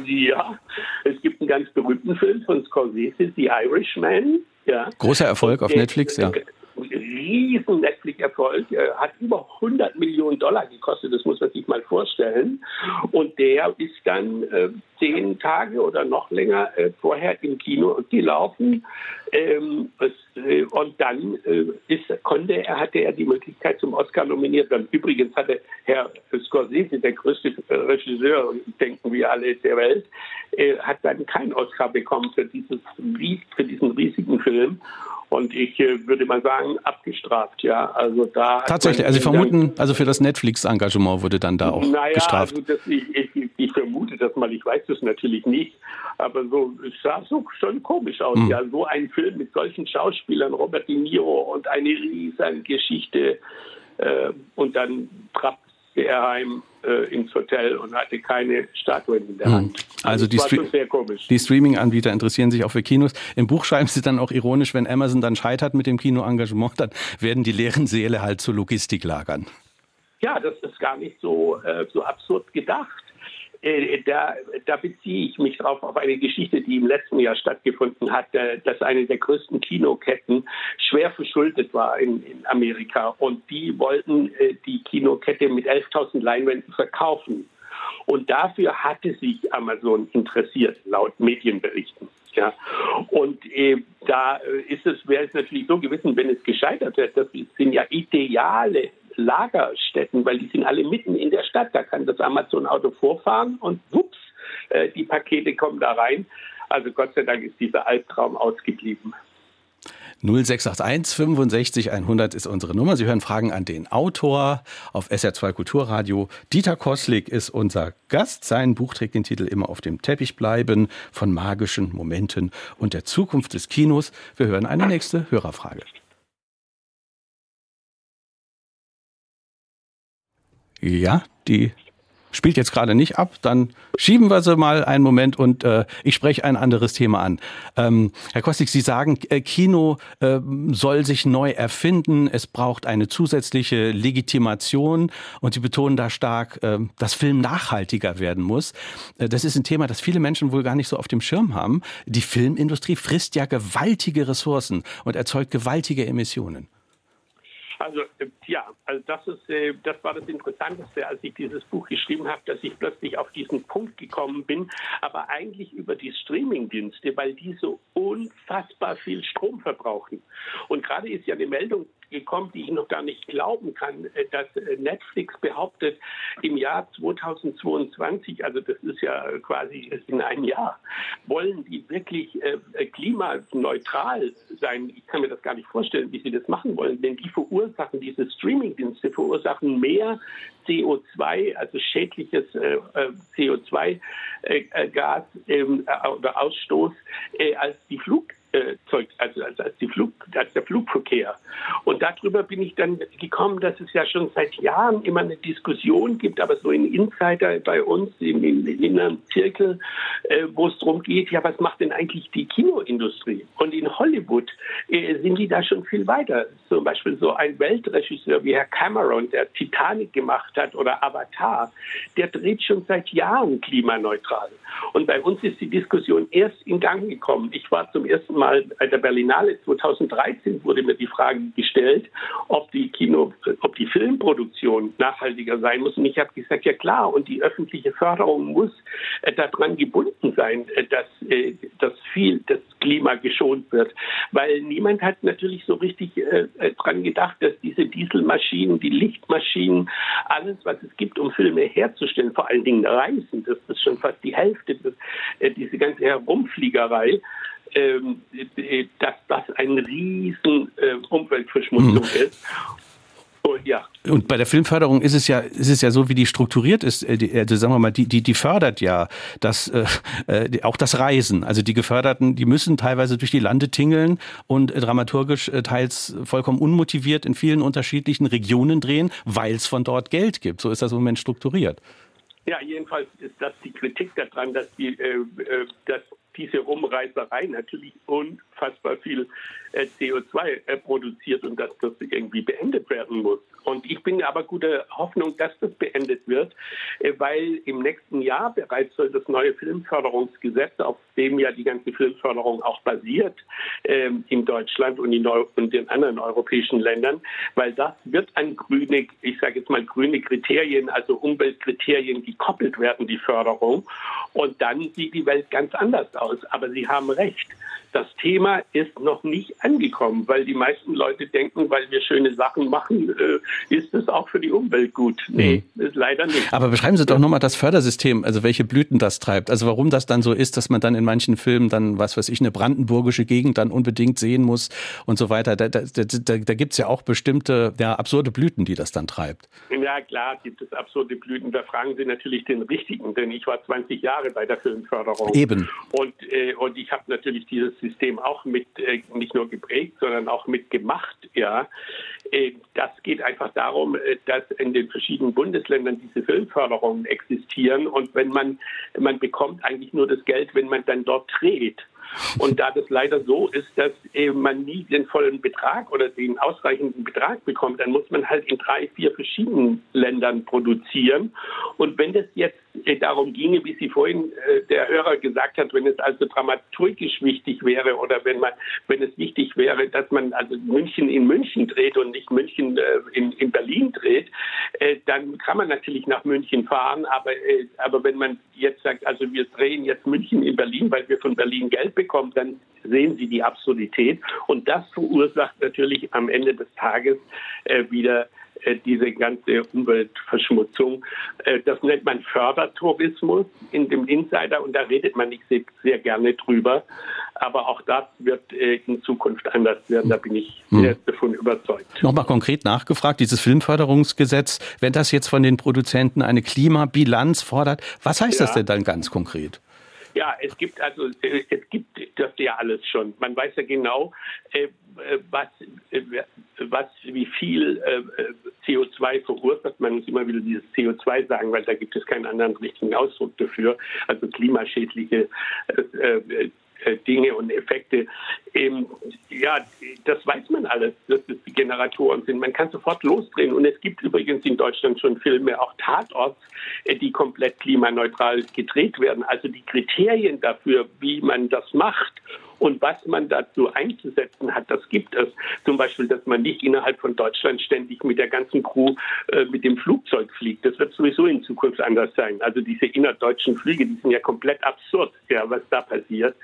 Ja, es gibt einen ganz berühmten Film von Scorsese, The Irishman. Ja. Großer Erfolg auf Netflix, ja riesen Netflix-Erfolg, äh, hat über 100 Millionen Dollar gekostet, das muss man sich mal vorstellen. Und der ist dann äh, zehn Tage oder noch länger äh, vorher im Kino gelaufen. Ähm, es, äh, und dann äh, ist, konnte er, hatte er die Möglichkeit zum Oscar nominiert werden. Übrigens hatte Herr Scorsese, der größte äh, Regisseur, denken wir alle der Welt, hat dann keinen Oscar bekommen für, dieses, für diesen riesigen Film. Und ich äh, würde mal sagen, abgestraft, ja. Also da Tatsächlich, also Sie vermuten, also für das Netflix-Engagement wurde dann da auch naja, gestraft. Also das, ich, ich, vermute das mal, ich weiß das natürlich nicht, aber so es sah so schon komisch aus. Mhm. Ja, so ein Film mit solchen Schauspielern, Robert De Niro und eine riesen Geschichte äh, und dann trappt er heim äh, ins Hotel und hatte keine Statuen in der hm. Hand. Also, also die, Stre die Streaming-Anbieter interessieren sich auch für Kinos. Im Buch schreiben sie dann auch ironisch, wenn Amazon dann scheitert mit dem Kinoengagement, dann werden die leeren Säle halt zu Logistiklagern. Ja, das ist gar nicht so, äh, so absurd gedacht. Äh, da, da, beziehe ich mich drauf auf eine Geschichte, die im letzten Jahr stattgefunden hat, äh, dass eine der größten Kinoketten schwer verschuldet war in, in Amerika und die wollten äh, die Kinokette mit 11.000 Leinwänden verkaufen. Und dafür hatte sich Amazon interessiert, laut Medienberichten. Ja. Und äh, da ist es, wäre es natürlich so gewesen, wenn es gescheitert wäre, das sind ja ideale Lagerstätten, weil die sind alle mitten in der Stadt. Da kann das Amazon-Auto vorfahren und wups, äh, die Pakete kommen da rein. Also Gott sei Dank ist dieser Albtraum ausgeblieben. 0681 65 100 ist unsere Nummer. Sie hören Fragen an den Autor auf SR2 Kulturradio. Dieter Koslik ist unser Gast. Sein Buch trägt den Titel Immer auf dem Teppich bleiben von magischen Momenten und der Zukunft des Kinos. Wir hören eine nächste Hörerfrage. Ja, die spielt jetzt gerade nicht ab, dann schieben wir sie mal einen Moment und äh, ich spreche ein anderes Thema an. Ähm, Herr Kostik, Sie sagen, äh, Kino äh, soll sich neu erfinden, es braucht eine zusätzliche Legitimation und Sie betonen da stark, äh, dass Film nachhaltiger werden muss. Äh, das ist ein Thema, das viele Menschen wohl gar nicht so auf dem Schirm haben. Die Filmindustrie frisst ja gewaltige Ressourcen und erzeugt gewaltige Emissionen. Also äh, ja, also das ist, äh, das war das Interessanteste, als ich dieses Buch geschrieben habe, dass ich plötzlich auf diesen Punkt gekommen bin, aber eigentlich über die Streamingdienste, weil die so unfassbar viel Strom verbrauchen. Und gerade ist ja eine Meldung gekommen, die ich noch gar nicht glauben kann, äh, dass äh, Netflix behauptet, im Jahr 2022, also das ist ja quasi in einem Jahr, wollen die wirklich äh, klimaneutral sein. Ich kann mir das gar nicht vorstellen, wie sie das machen wollen, denn die verursachen, diese Streamingdienste verursachen mehr CO2, also schädliches äh, CO2-Gas äh, oder Ausstoß als die Flug äh, Zeug, also als, als, die Flug, als der Flugverkehr. Und darüber bin ich dann gekommen, dass es ja schon seit Jahren immer eine Diskussion gibt, aber so in Insider bei uns im, im inneren Zirkel, äh, wo es darum geht, ja, was macht denn eigentlich die Kinoindustrie? Und in Hollywood äh, sind die da schon viel weiter. Zum Beispiel so ein Weltregisseur wie Herr Cameron, der Titanic gemacht hat oder Avatar, der dreht schon seit Jahren klimaneutral. Und bei uns ist die Diskussion erst in Gang gekommen. Ich war zum ersten Mal bei der Berlinale 2013 wurde mir die Frage gestellt, ob die Kino, ob die Filmproduktion nachhaltiger sein muss. Und ich habe gesagt, ja klar. Und die öffentliche Förderung muss äh, daran gebunden sein, äh, dass, äh, dass viel das Klima geschont wird. Weil niemand hat natürlich so richtig äh, dran gedacht, dass diese Dieselmaschinen, die Lichtmaschinen, alles, was es gibt, um Filme herzustellen, vor allen Dingen Reisen, das ist schon fast die Hälfte, äh, diese ganze Herumfliegerei, ähm, äh, dass das eine riesen äh, Umweltverschmutzung mhm. ist. Und, ja. Und bei der Filmförderung ist es ja, ist es ja so, wie die strukturiert ist. Äh, die, also sagen wir mal, die, die, die fördert ja das, äh, äh, auch das Reisen. Also die Geförderten, die müssen teilweise durch die Lande tingeln und dramaturgisch teils vollkommen unmotiviert in vielen unterschiedlichen Regionen drehen, weil es von dort Geld gibt. So ist das im Moment strukturiert. Ja, jedenfalls ist das die Kritik daran, dass die, äh, dass diese Rumreiserei natürlich unfassbar viel äh, CO2 äh, produziert und dass das irgendwie beendet werden muss. Und ich bin aber guter Hoffnung, dass das beendet wird, äh, weil im nächsten Jahr bereits soll das neue Filmförderungsgesetz, auf dem ja die ganze Filmförderung auch basiert, ähm, in Deutschland und in, und in anderen europäischen Ländern, weil das wird an grüne, ich sage jetzt mal grüne Kriterien, also Umweltkriterien gekoppelt werden, die Förderung. Und dann sieht die Welt ganz anders aus. Aber Sie haben recht das Thema ist noch nicht angekommen, weil die meisten Leute denken, weil wir schöne Sachen machen, äh, ist es auch für die Umwelt gut. Nee, mhm. ist leider nicht. Aber beschreiben Sie doch nochmal das Fördersystem, also welche Blüten das treibt. Also warum das dann so ist, dass man dann in manchen Filmen dann, was weiß ich, eine brandenburgische Gegend dann unbedingt sehen muss und so weiter. Da, da, da, da gibt es ja auch bestimmte, ja, absurde Blüten, die das dann treibt. Ja, klar, gibt es absurde Blüten. Da fragen Sie natürlich den Richtigen, denn ich war 20 Jahre bei der Filmförderung. Eben. Und, äh, und ich habe natürlich dieses System auch mit äh, nicht nur geprägt, sondern auch mitgemacht. Ja, äh, das geht einfach darum, äh, dass in den verschiedenen Bundesländern diese Filmförderungen existieren und wenn man man bekommt eigentlich nur das Geld, wenn man dann dort dreht. Und da das leider so ist, dass man nie den vollen Betrag oder den ausreichenden Betrag bekommt, dann muss man halt in drei, vier verschiedenen Ländern produzieren. Und wenn das jetzt äh, darum ginge, wie Sie vorhin äh, der Hörer gesagt hat, wenn es also dramaturgisch wichtig wäre oder wenn man, wenn es wichtig wäre, dass man also München in München dreht und nicht München äh, in, in Berlin dreht, dann kann man natürlich nach München fahren. Aber, aber wenn man jetzt sagt, also wir drehen jetzt München in Berlin, weil wir von Berlin Geld bekommen, dann sehen Sie die Absurdität. Und das verursacht natürlich am Ende des Tages wieder äh, diese ganze Umweltverschmutzung. Äh, das nennt man Fördertourismus in dem Insider und da redet man nicht sehr gerne drüber. Aber auch das wird äh, in Zukunft anders werden, da bin ich hm. sehr davon überzeugt. Nochmal konkret nachgefragt, dieses Filmförderungsgesetz, wenn das jetzt von den Produzenten eine Klimabilanz fordert, was heißt ja. das denn dann ganz konkret? Ja, es gibt also, es gibt das ja alles schon. Man weiß ja genau, was, was, wie viel CO2 verursacht. Man muss immer wieder dieses CO2 sagen, weil da gibt es keinen anderen richtigen Ausdruck dafür. Also klimaschädliche äh, äh, äh, Dinge und Effekte. Ähm, ja, das weiß man alles, dass es die Generatoren sind. Man kann sofort losdrehen. Und es gibt übrigens in Deutschland schon Filme, auch Tatorts, äh, die komplett klimaneutral gedreht werden. Also die Kriterien dafür, wie man das macht und was man dazu einzusetzen hat, das gibt es. Zum Beispiel, dass man nicht innerhalb von Deutschland ständig mit der ganzen Crew äh, mit dem Flugzeug fliegt. Das wird sowieso in Zukunft anders sein. Also diese innerdeutschen Flüge, die sind ja komplett absurd, ja, was da passiert.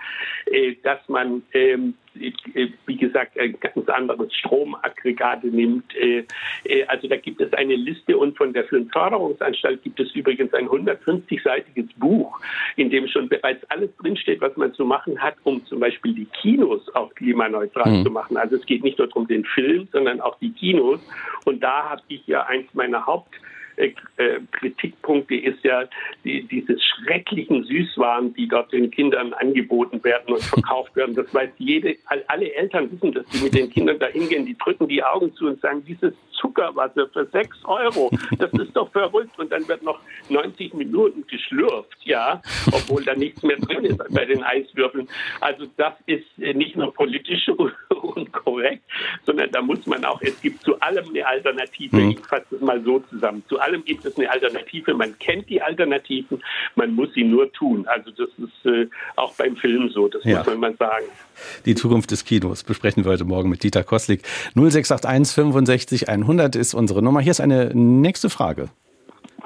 Äh, dass man ähm, wie gesagt, ein ganz anderes Stromaggregate nimmt. Äh, äh, also da gibt es eine Liste und von der Filmförderungsanstalt gibt es übrigens ein 150-seitiges Buch, in dem schon bereits alles drinsteht, was man zu machen hat, um zum Beispiel die Kinos auch klimaneutral mhm. zu machen. Also es geht nicht nur darum den Film, sondern auch die Kinos. Und da habe ich ja eins meiner Haupt äh, äh, Kritikpunkte ist ja die, diese schrecklichen Süßwaren, die dort den Kindern angeboten werden und verkauft werden. Das weiß jede, alle Eltern wissen, dass sie mit den Kindern da hingehen, die drücken die Augen zu und sagen, dieses Zuckerwasser für 6 Euro, das ist doch verrückt. Und dann wird noch 90 Minuten geschlürft, ja, obwohl da nichts mehr drin ist bei den Eiswürfeln. Also das ist äh, nicht nur politisch unkorrekt, sondern da muss man auch, es gibt zu allem eine Alternative. Mhm. Ich fasse es mal so zusammen. Zu allem gibt es eine Alternative. Man kennt die Alternativen, man muss sie nur tun. Also das ist äh, auch beim Film so, das ja. muss man mal sagen. Die Zukunft des Kinos besprechen wir heute Morgen mit Dieter Kostlik. 0681 65 100 ist unsere Nummer. Hier ist eine nächste Frage.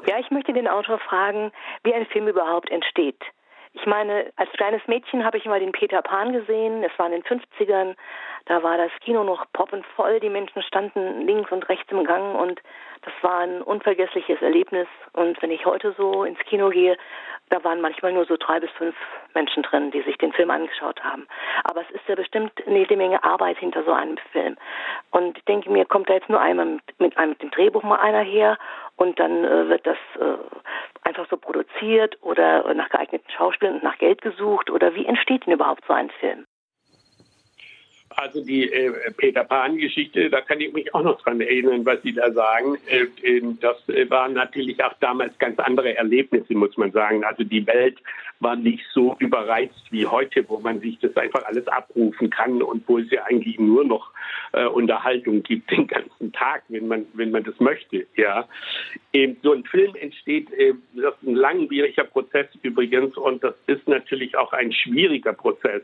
Ja, ich möchte den Autor fragen, wie ein Film überhaupt entsteht. Ich meine, als kleines Mädchen habe ich mal den Peter Pan gesehen. Es war in den 50ern. Da war das Kino noch poppenvoll. Die Menschen standen links und rechts im Gang und das war ein unvergessliches Erlebnis. Und wenn ich heute so ins Kino gehe, da waren manchmal nur so drei bis fünf Menschen drin, die sich den Film angeschaut haben. Aber es ist ja bestimmt eine jede Menge Arbeit hinter so einem Film. Und ich denke mir, kommt da jetzt nur einmal mit, mit einem mit dem Drehbuch mal einer her und dann äh, wird das äh, einfach so produziert oder nach geeigneten Schauspielern und nach Geld gesucht oder wie entsteht denn überhaupt so ein Film? Also die äh, Peter Pan-Geschichte, da kann ich mich auch noch dran erinnern, was Sie da sagen. Äh, das äh, waren natürlich auch damals ganz andere Erlebnisse, muss man sagen. Also die Welt war nicht so überreizt wie heute, wo man sich das einfach alles abrufen kann und wo es ja eigentlich nur noch äh, Unterhaltung gibt den ganzen Tag, wenn man wenn man das möchte. Ja, ähm, so ein Film entsteht, äh, das ist ein langwieriger Prozess übrigens und das ist natürlich auch ein schwieriger Prozess.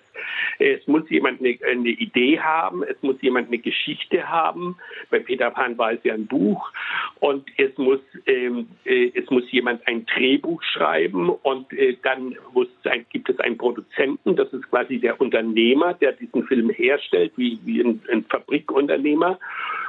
Es muss jemand eine, eine Idee haben, es muss jemand eine Geschichte haben. Bei Peter Pan war es ja ein Buch und es muss ähm, äh, es muss jemand ein Drehbuch schreiben und äh, dann muss ein, gibt es einen Produzenten, das ist quasi der Unternehmer, der diesen Film herstellt, wie, wie ein, ein Fabrikunternehmer.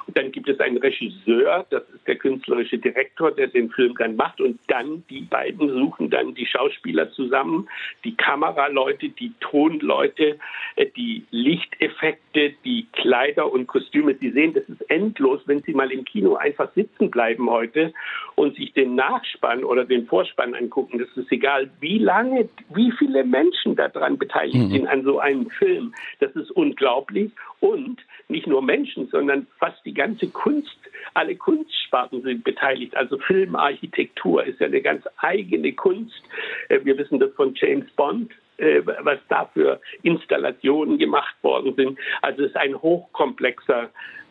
Und dann gibt es einen Regisseur, das ist der künstlerische Direktor, der den Film dann macht. Und dann die beiden suchen dann die Schauspieler zusammen, die Kameraleute, die Tonleute, äh, die Lichteffekte, die Kleider und Kostüme. Sie sehen, das ist endlos, wenn Sie mal im Kino einfach sitzen bleiben heute und sich den Nachspann oder den Vorspann angucken. Das ist egal, wie lange, wie viele Menschen daran beteiligt mhm. sind an so einem Film. Das ist unglaublich. Und nicht nur Menschen, sondern fast die ganze Kunst, alle Kunstsparten sind beteiligt. Also Filmarchitektur ist ja eine ganz eigene Kunst. Äh, wir wissen das von James Bond äh, was da für Installationen gemacht worden sind. Also es ist ein hochkomplexer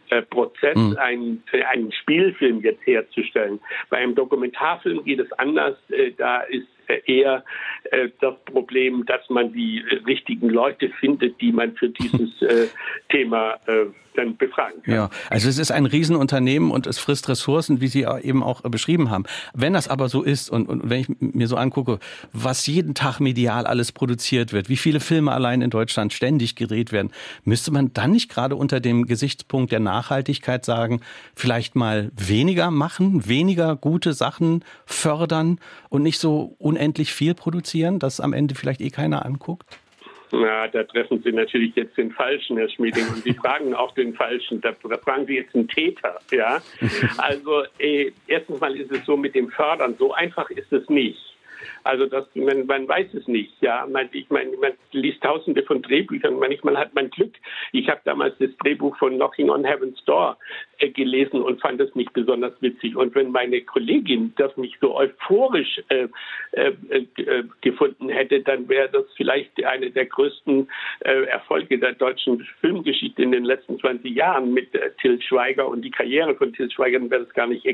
äh, Prozess, mhm. einen, einen Spielfilm jetzt herzustellen. Bei einem Dokumentarfilm geht es anders. Da ist eher äh, das Problem, dass man die richtigen Leute findet, die man für dieses (laughs) äh, Thema äh, dann befragen kann. Ja, also es ist ein Riesenunternehmen und es frisst Ressourcen, wie Sie eben auch beschrieben haben. Wenn das aber so ist und, und wenn ich mir so angucke, was jeden Tag medial alles produziert wird, wie viele Filme allein in Deutschland ständig gedreht werden, müsste man dann nicht gerade unter dem Gesichtspunkt der Nachhaltigkeit sagen, vielleicht mal weniger machen, weniger gute Sachen fördern und nicht so unendlich viel produzieren, dass am Ende vielleicht eh keiner anguckt? Na, da treffen Sie natürlich jetzt den Falschen, Herr Schmieding, und Sie fragen auch den Falschen. Da, da fragen Sie jetzt einen Täter, ja. (laughs) Also, äh, erstens mal ist es so mit dem Fördern, so einfach ist es nicht. Also das, man, man weiß es nicht. Ja, man, ich meine, man liest Tausende von Drehbüchern. Manchmal hat man Glück. Ich habe damals das Drehbuch von Knocking on Heaven's Door äh, gelesen und fand es nicht besonders witzig. Und wenn meine Kollegin das nicht so euphorisch äh, äh, äh gefunden hätte, dann wäre das vielleicht eine der größten äh, Erfolge der deutschen Filmgeschichte in den letzten 20 Jahren mit äh, Till Schweiger und die Karriere von Till Schweiger wäre das gar nicht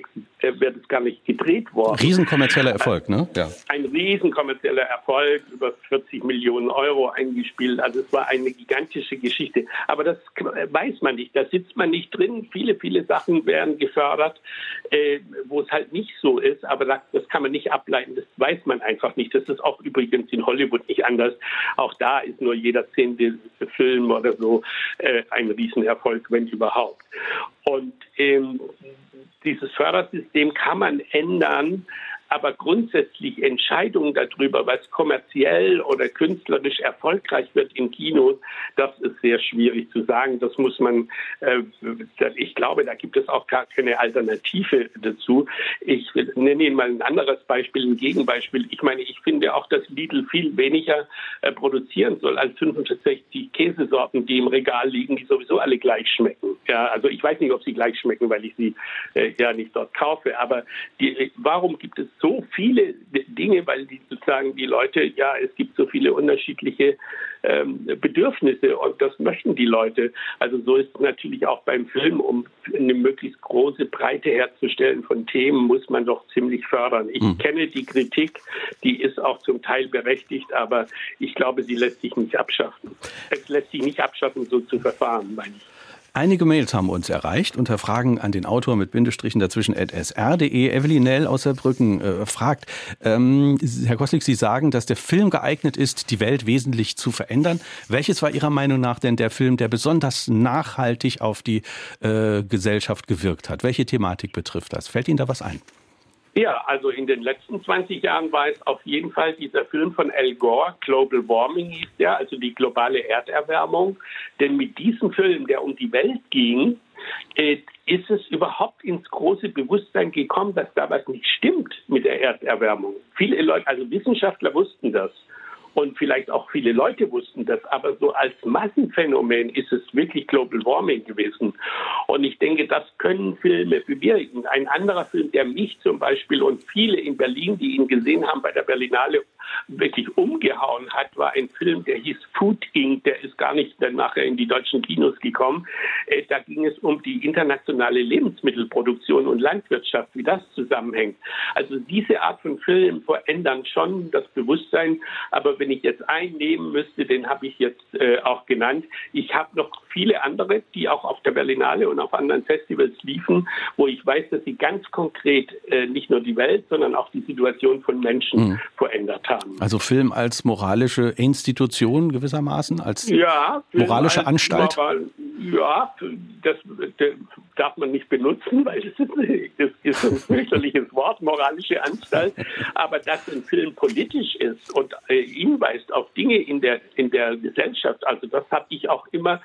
wäre das gar nicht gedreht worden. Riesenkommerzieller Erfolg, ne? Ja. Ein riesenkommerzieller Erfolg, über 40 Millionen Euro eingespielt. Also es war eine gigantische Geschichte. Aber das weiß man nicht. Da sitzt man nicht drin. Viele, viele Sachen werden gefördert, äh, wo es halt nicht so ist. Aber das, das kann man nicht ableiten. Das weiß man einfach nicht. Das ist auch übrigens in Hollywood nicht anders. Auch da ist nur jeder zehnte Film oder so äh, ein Riesenerfolg, wenn überhaupt. Und ähm, dieses Fördersystem kann man ändern, aber grundsätzlich Entscheidungen darüber, was kommerziell oder künstlerisch erfolgreich wird in Kinos, das ist sehr schwierig zu sagen. Das muss man, äh, ich glaube, da gibt es auch gar keine Alternative dazu. Ich nenne Ihnen mal ein anderes Beispiel, ein Gegenbeispiel. Ich meine, ich finde auch, dass Lidl viel weniger äh, produzieren soll als 65 Käsesorten, die im Regal liegen, die sowieso alle gleich schmecken. Ja, also ich weiß nicht, ob sie gleich schmecken, weil ich sie äh, ja nicht dort kaufe. Aber die, warum gibt es so viele Dinge, weil die sozusagen die Leute, ja, es gibt so viele unterschiedliche ähm, Bedürfnisse und das möchten die Leute. Also so ist es natürlich auch beim Film, um eine möglichst große Breite herzustellen von Themen, muss man doch ziemlich fördern. Ich hm. kenne die Kritik, die ist auch zum Teil berechtigt, aber ich glaube, sie lässt sich nicht abschaffen. Es lässt sich nicht abschaffen, so zu verfahren, meine ich. Einige Mails haben uns erreicht unter Fragen an den Autor mit Bindestrichen dazwischen sr.de. Evelyn Nell aus Saarbrücken äh, fragt, ähm, Herr Koslik, Sie sagen, dass der Film geeignet ist, die Welt wesentlich zu verändern. Welches war Ihrer Meinung nach denn der Film, der besonders nachhaltig auf die äh, Gesellschaft gewirkt hat? Welche Thematik betrifft das? Fällt Ihnen da was ein? Ja, also in den letzten 20 Jahren war es auf jeden Fall dieser Film von Al Gore, Global Warming hieß der, also die globale Erderwärmung. Denn mit diesem Film, der um die Welt ging, äh, ist es überhaupt ins große Bewusstsein gekommen, dass da was nicht stimmt mit der Erderwärmung. Viele Leute, also Wissenschaftler wussten das und vielleicht auch viele Leute wussten das, aber so als Massenphänomen ist es wirklich Global Warming gewesen. Und ich denke, das können Filme bewirken. Ein anderer Film, der mich zum Beispiel und viele in Berlin, die ihn gesehen haben bei der Berlinale, wirklich umgehauen hat, war ein Film, der hieß Food Inc., der ist gar nicht dann nachher in die deutschen Kinos gekommen. Äh, da ging es um die internationale Lebensmittelproduktion und Landwirtschaft, wie das zusammenhängt. Also diese Art von Film verändern schon das Bewusstsein, aber wenn ich jetzt einen nehmen müsste, den habe ich jetzt äh, auch genannt. Ich habe noch viele andere, die auch auf der Berlinale und auf anderen Festivals liefen, wo ich weiß, dass sie ganz konkret äh, nicht nur die Welt, sondern auch die Situation von Menschen mhm. verändert haben. Also Film als moralische Institution gewissermaßen, als ja, moralische als Anstalt? Moral, ja, das, das, darf man nicht benutzen, weil das ist, das ist ein fürchterliches Wort, moralische Anstalt. Aber dass ein Film politisch ist und äh, hinweist auf Dinge in der, in der Gesellschaft, also das habe ich auch immer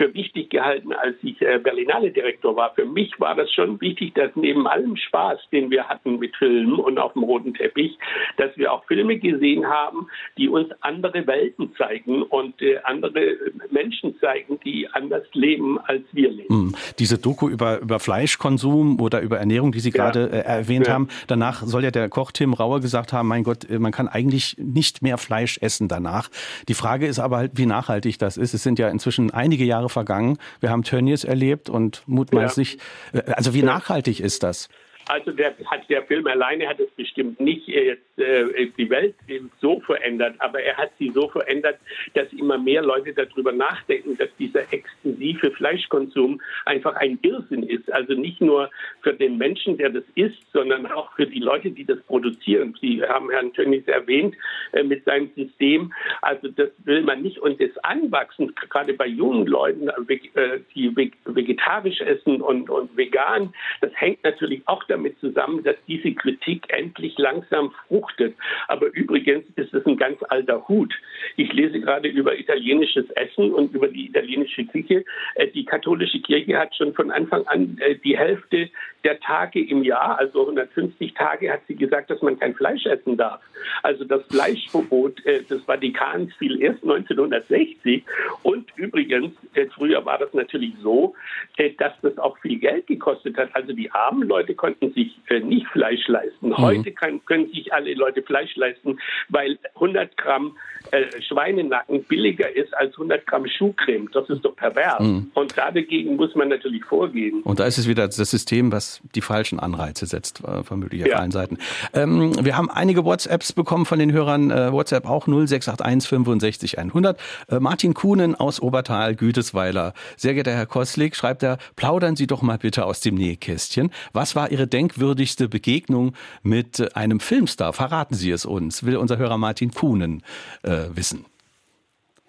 für wichtig gehalten, als ich äh, Berlinale-Direktor war. Für mich war das schon wichtig, dass neben allem Spaß, den wir hatten mit Filmen und auf dem roten Teppich, dass wir auch Filme gesehen haben, die uns andere Welten zeigen und äh, andere Menschen zeigen, die anders leben, als wir leben. Hm. Diese Doku über, über Fleischkonsum oder über Ernährung, die Sie ja. gerade äh, erwähnt ja. haben, danach soll ja der Koch Tim Rauer gesagt haben, mein Gott, äh, man kann eigentlich nicht mehr Fleisch essen danach. Die Frage ist aber halt, wie nachhaltig das ist. Es sind ja inzwischen einige Jahre vergangen. Wir haben Tönnies erlebt und mutmaßlich, ja. Äh, also wie nachhaltig ist das? Also der, hat, der Film alleine hat es bestimmt nicht jetzt äh, die Welt so verändert, aber er hat sie so verändert, dass immer mehr Leute darüber nachdenken, dass dieser extensive Fleischkonsum einfach ein Irrsinn ist. Also nicht nur für den Menschen, der das isst, sondern auch für die Leute, die das produzieren. Sie haben Herrn Tönnies erwähnt äh, mit seinem System. Also das will man nicht. Und das Anwachsen, gerade bei jungen Leuten, äh, die vegetarisch essen und, und vegan, das hängt natürlich auch damit damit zusammen, dass diese Kritik endlich langsam fruchtet. Aber übrigens ist es ein ganz alter Hut. Ich lese gerade über italienisches Essen und über die italienische Küche. Äh, die katholische Kirche hat schon von Anfang an äh, die Hälfte der Tage im Jahr, also 150 Tage, hat sie gesagt, dass man kein Fleisch essen darf. Also das Fleischverbot äh, des Vatikans fiel erst 1960. Und übrigens, äh, früher war das natürlich so, äh, dass das auch viel Geld gekostet hat. Also die armen Leute konnten sich äh, nicht Fleisch leisten. Mhm. Heute kann, können sich alle Leute Fleisch leisten, weil 100 Gramm äh, Schweinenacken billiger ist als 100 Gramm Schuhcreme. Das ist doch pervers. Mhm. Und dagegen muss man natürlich vorgehen. Und da ist es wieder das System, was die falschen Anreize setzt, äh, vermutlich auf ja. allen Seiten. Ähm, wir haben einige WhatsApps bekommen von den Hörern. Äh, WhatsApp auch 0681 65 100. Äh, Martin Kuhnen aus Obertal, Gütesweiler. Sehr geehrter Herr Koslik, schreibt er, plaudern Sie doch mal bitte aus dem Nähkästchen. Was war Ihre denkwürdigste Begegnung mit einem Filmstar? Verraten Sie es uns, will unser Hörer Martin Kuhnen äh, wissen.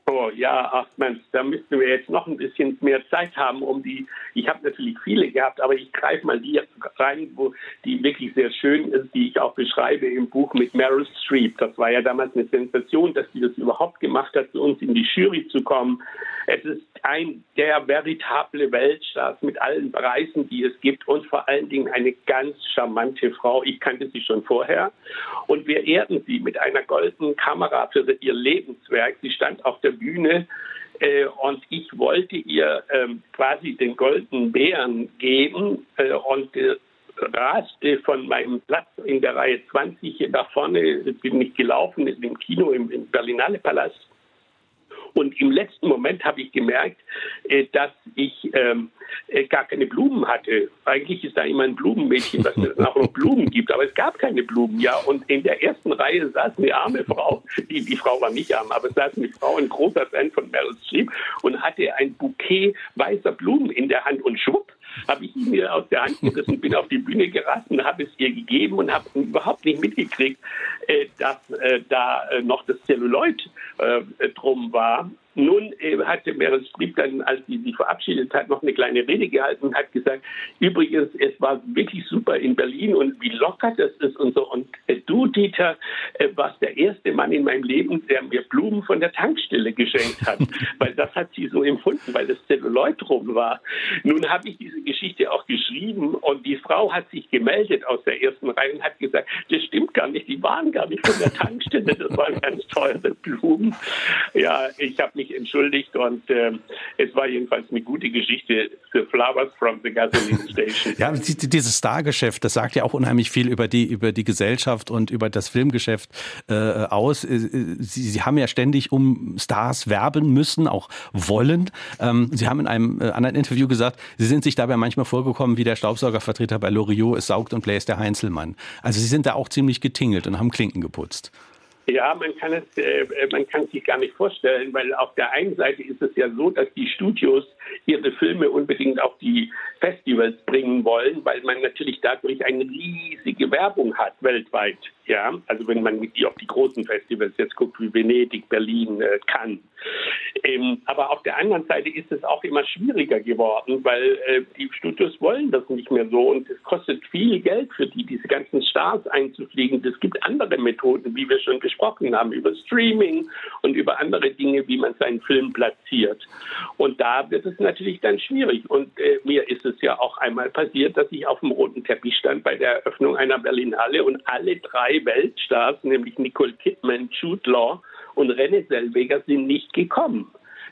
Oh ja, ach Mensch, da müssten wir jetzt noch ein bisschen mehr Zeit haben, um die. Ich habe natürlich viele gehabt, aber ich greife mal die rein, wo die wirklich sehr schön ist, die ich auch beschreibe im Buch mit Meryl Streep. Das war ja damals eine Sensation, dass sie das überhaupt gemacht hat, zu uns in die Jury zu kommen. Es ist ein der veritable Weltstars mit allen Preisen, die es gibt und vor allen Dingen eine ganz charmante Frau. Ich kannte sie schon vorher und wir ehrten sie mit einer goldenen Kamera für ihr Lebenswerk. Sie stand auf der Bühne äh, und ich wollte ihr ähm, quasi den goldenen Bären geben äh, und äh, raste von meinem Platz in der Reihe 20 nach vorne, bin ich gelaufen im Kino im, im Berlinale Palast und im letzten Moment habe ich gemerkt, äh, dass ich ähm, äh, gar keine Blumen hatte. Eigentlich ist da immer ein Blumenmädchen, was (laughs) auch noch Blumen gibt, aber es gab keine Blumen, ja. Und in der ersten Reihe saß eine arme Frau, die, die Frau war nicht arm, aber saß eine Frau, ein großer Fan von Meryl Streep und hatte ein Bouquet weißer Blumen in der Hand und schwupp habe ich ihn mir aus der Hand gerissen, bin auf die Bühne gerassen, habe es ihr gegeben und habe überhaupt nicht mitgekriegt, äh, dass äh, da äh, noch das Zelluloid drum war. Nun äh, hatte Meryl Streep dann, als sie sich verabschiedet hat, noch eine kleine Rede gehalten und hat gesagt, übrigens, es war wirklich super in Berlin und wie locker das ist und so. Und äh, du, Dieter, äh, warst der erste Mann in meinem Leben, der mir Blumen von der Tankstelle geschenkt hat. (laughs) weil das hat sie so empfunden, weil das Zelluloid drum war. Nun habe ich diese Geschichte auch geschrieben und die Frau hat sich gemeldet aus der ersten Reihe und hat gesagt, das stimmt gar nicht, die waren gar nicht von der (laughs) Tankstelle, das waren ganz teure Blumen. Ja, ich habe mich entschuldigt und äh, es war jedenfalls eine gute Geschichte. The Flowers from the Gasoline Station. (laughs) ja, dieses Stargeschäft, das sagt ja auch unheimlich viel über die über die Gesellschaft und über das Filmgeschäft äh, aus. Äh, Sie, Sie haben ja ständig um Stars werben müssen, auch wollen. Ähm, Sie haben in einem äh, anderen Interview gesagt, Sie sind sich dabei manchmal vorgekommen wie der Staubsaugervertreter bei Loriot. Es saugt und bläst der Heinzelmann. Also Sie sind da auch ziemlich getingelt und haben Klinken geputzt. Ja, man kann es, äh, man kann sich gar nicht vorstellen, weil auf der einen Seite ist es ja so, dass die Studios ihre Filme unbedingt auf die Festivals bringen wollen, weil man natürlich dadurch eine riesige Werbung hat weltweit. Ja, also wenn man auf die großen Festivals jetzt guckt, wie Venedig, Berlin, äh, Cannes. Ähm, aber auf der anderen Seite ist es auch immer schwieriger geworden, weil äh, die Studios wollen das nicht mehr so und es kostet viel Geld für die, diese ganzen Stars einzufliegen. Es gibt andere Methoden, wie wir schon gesprochen haben, über Streaming und über andere Dinge, wie man seinen Film platziert. Und da wird es natürlich dann schwierig. Und äh, mir ist es ja auch einmal passiert, dass ich auf dem roten Teppich stand bei der Eröffnung einer Berlinale und alle drei Weltstars, nämlich Nicole Kidman, Jude Law und René Zellweger, sind nicht gekommen.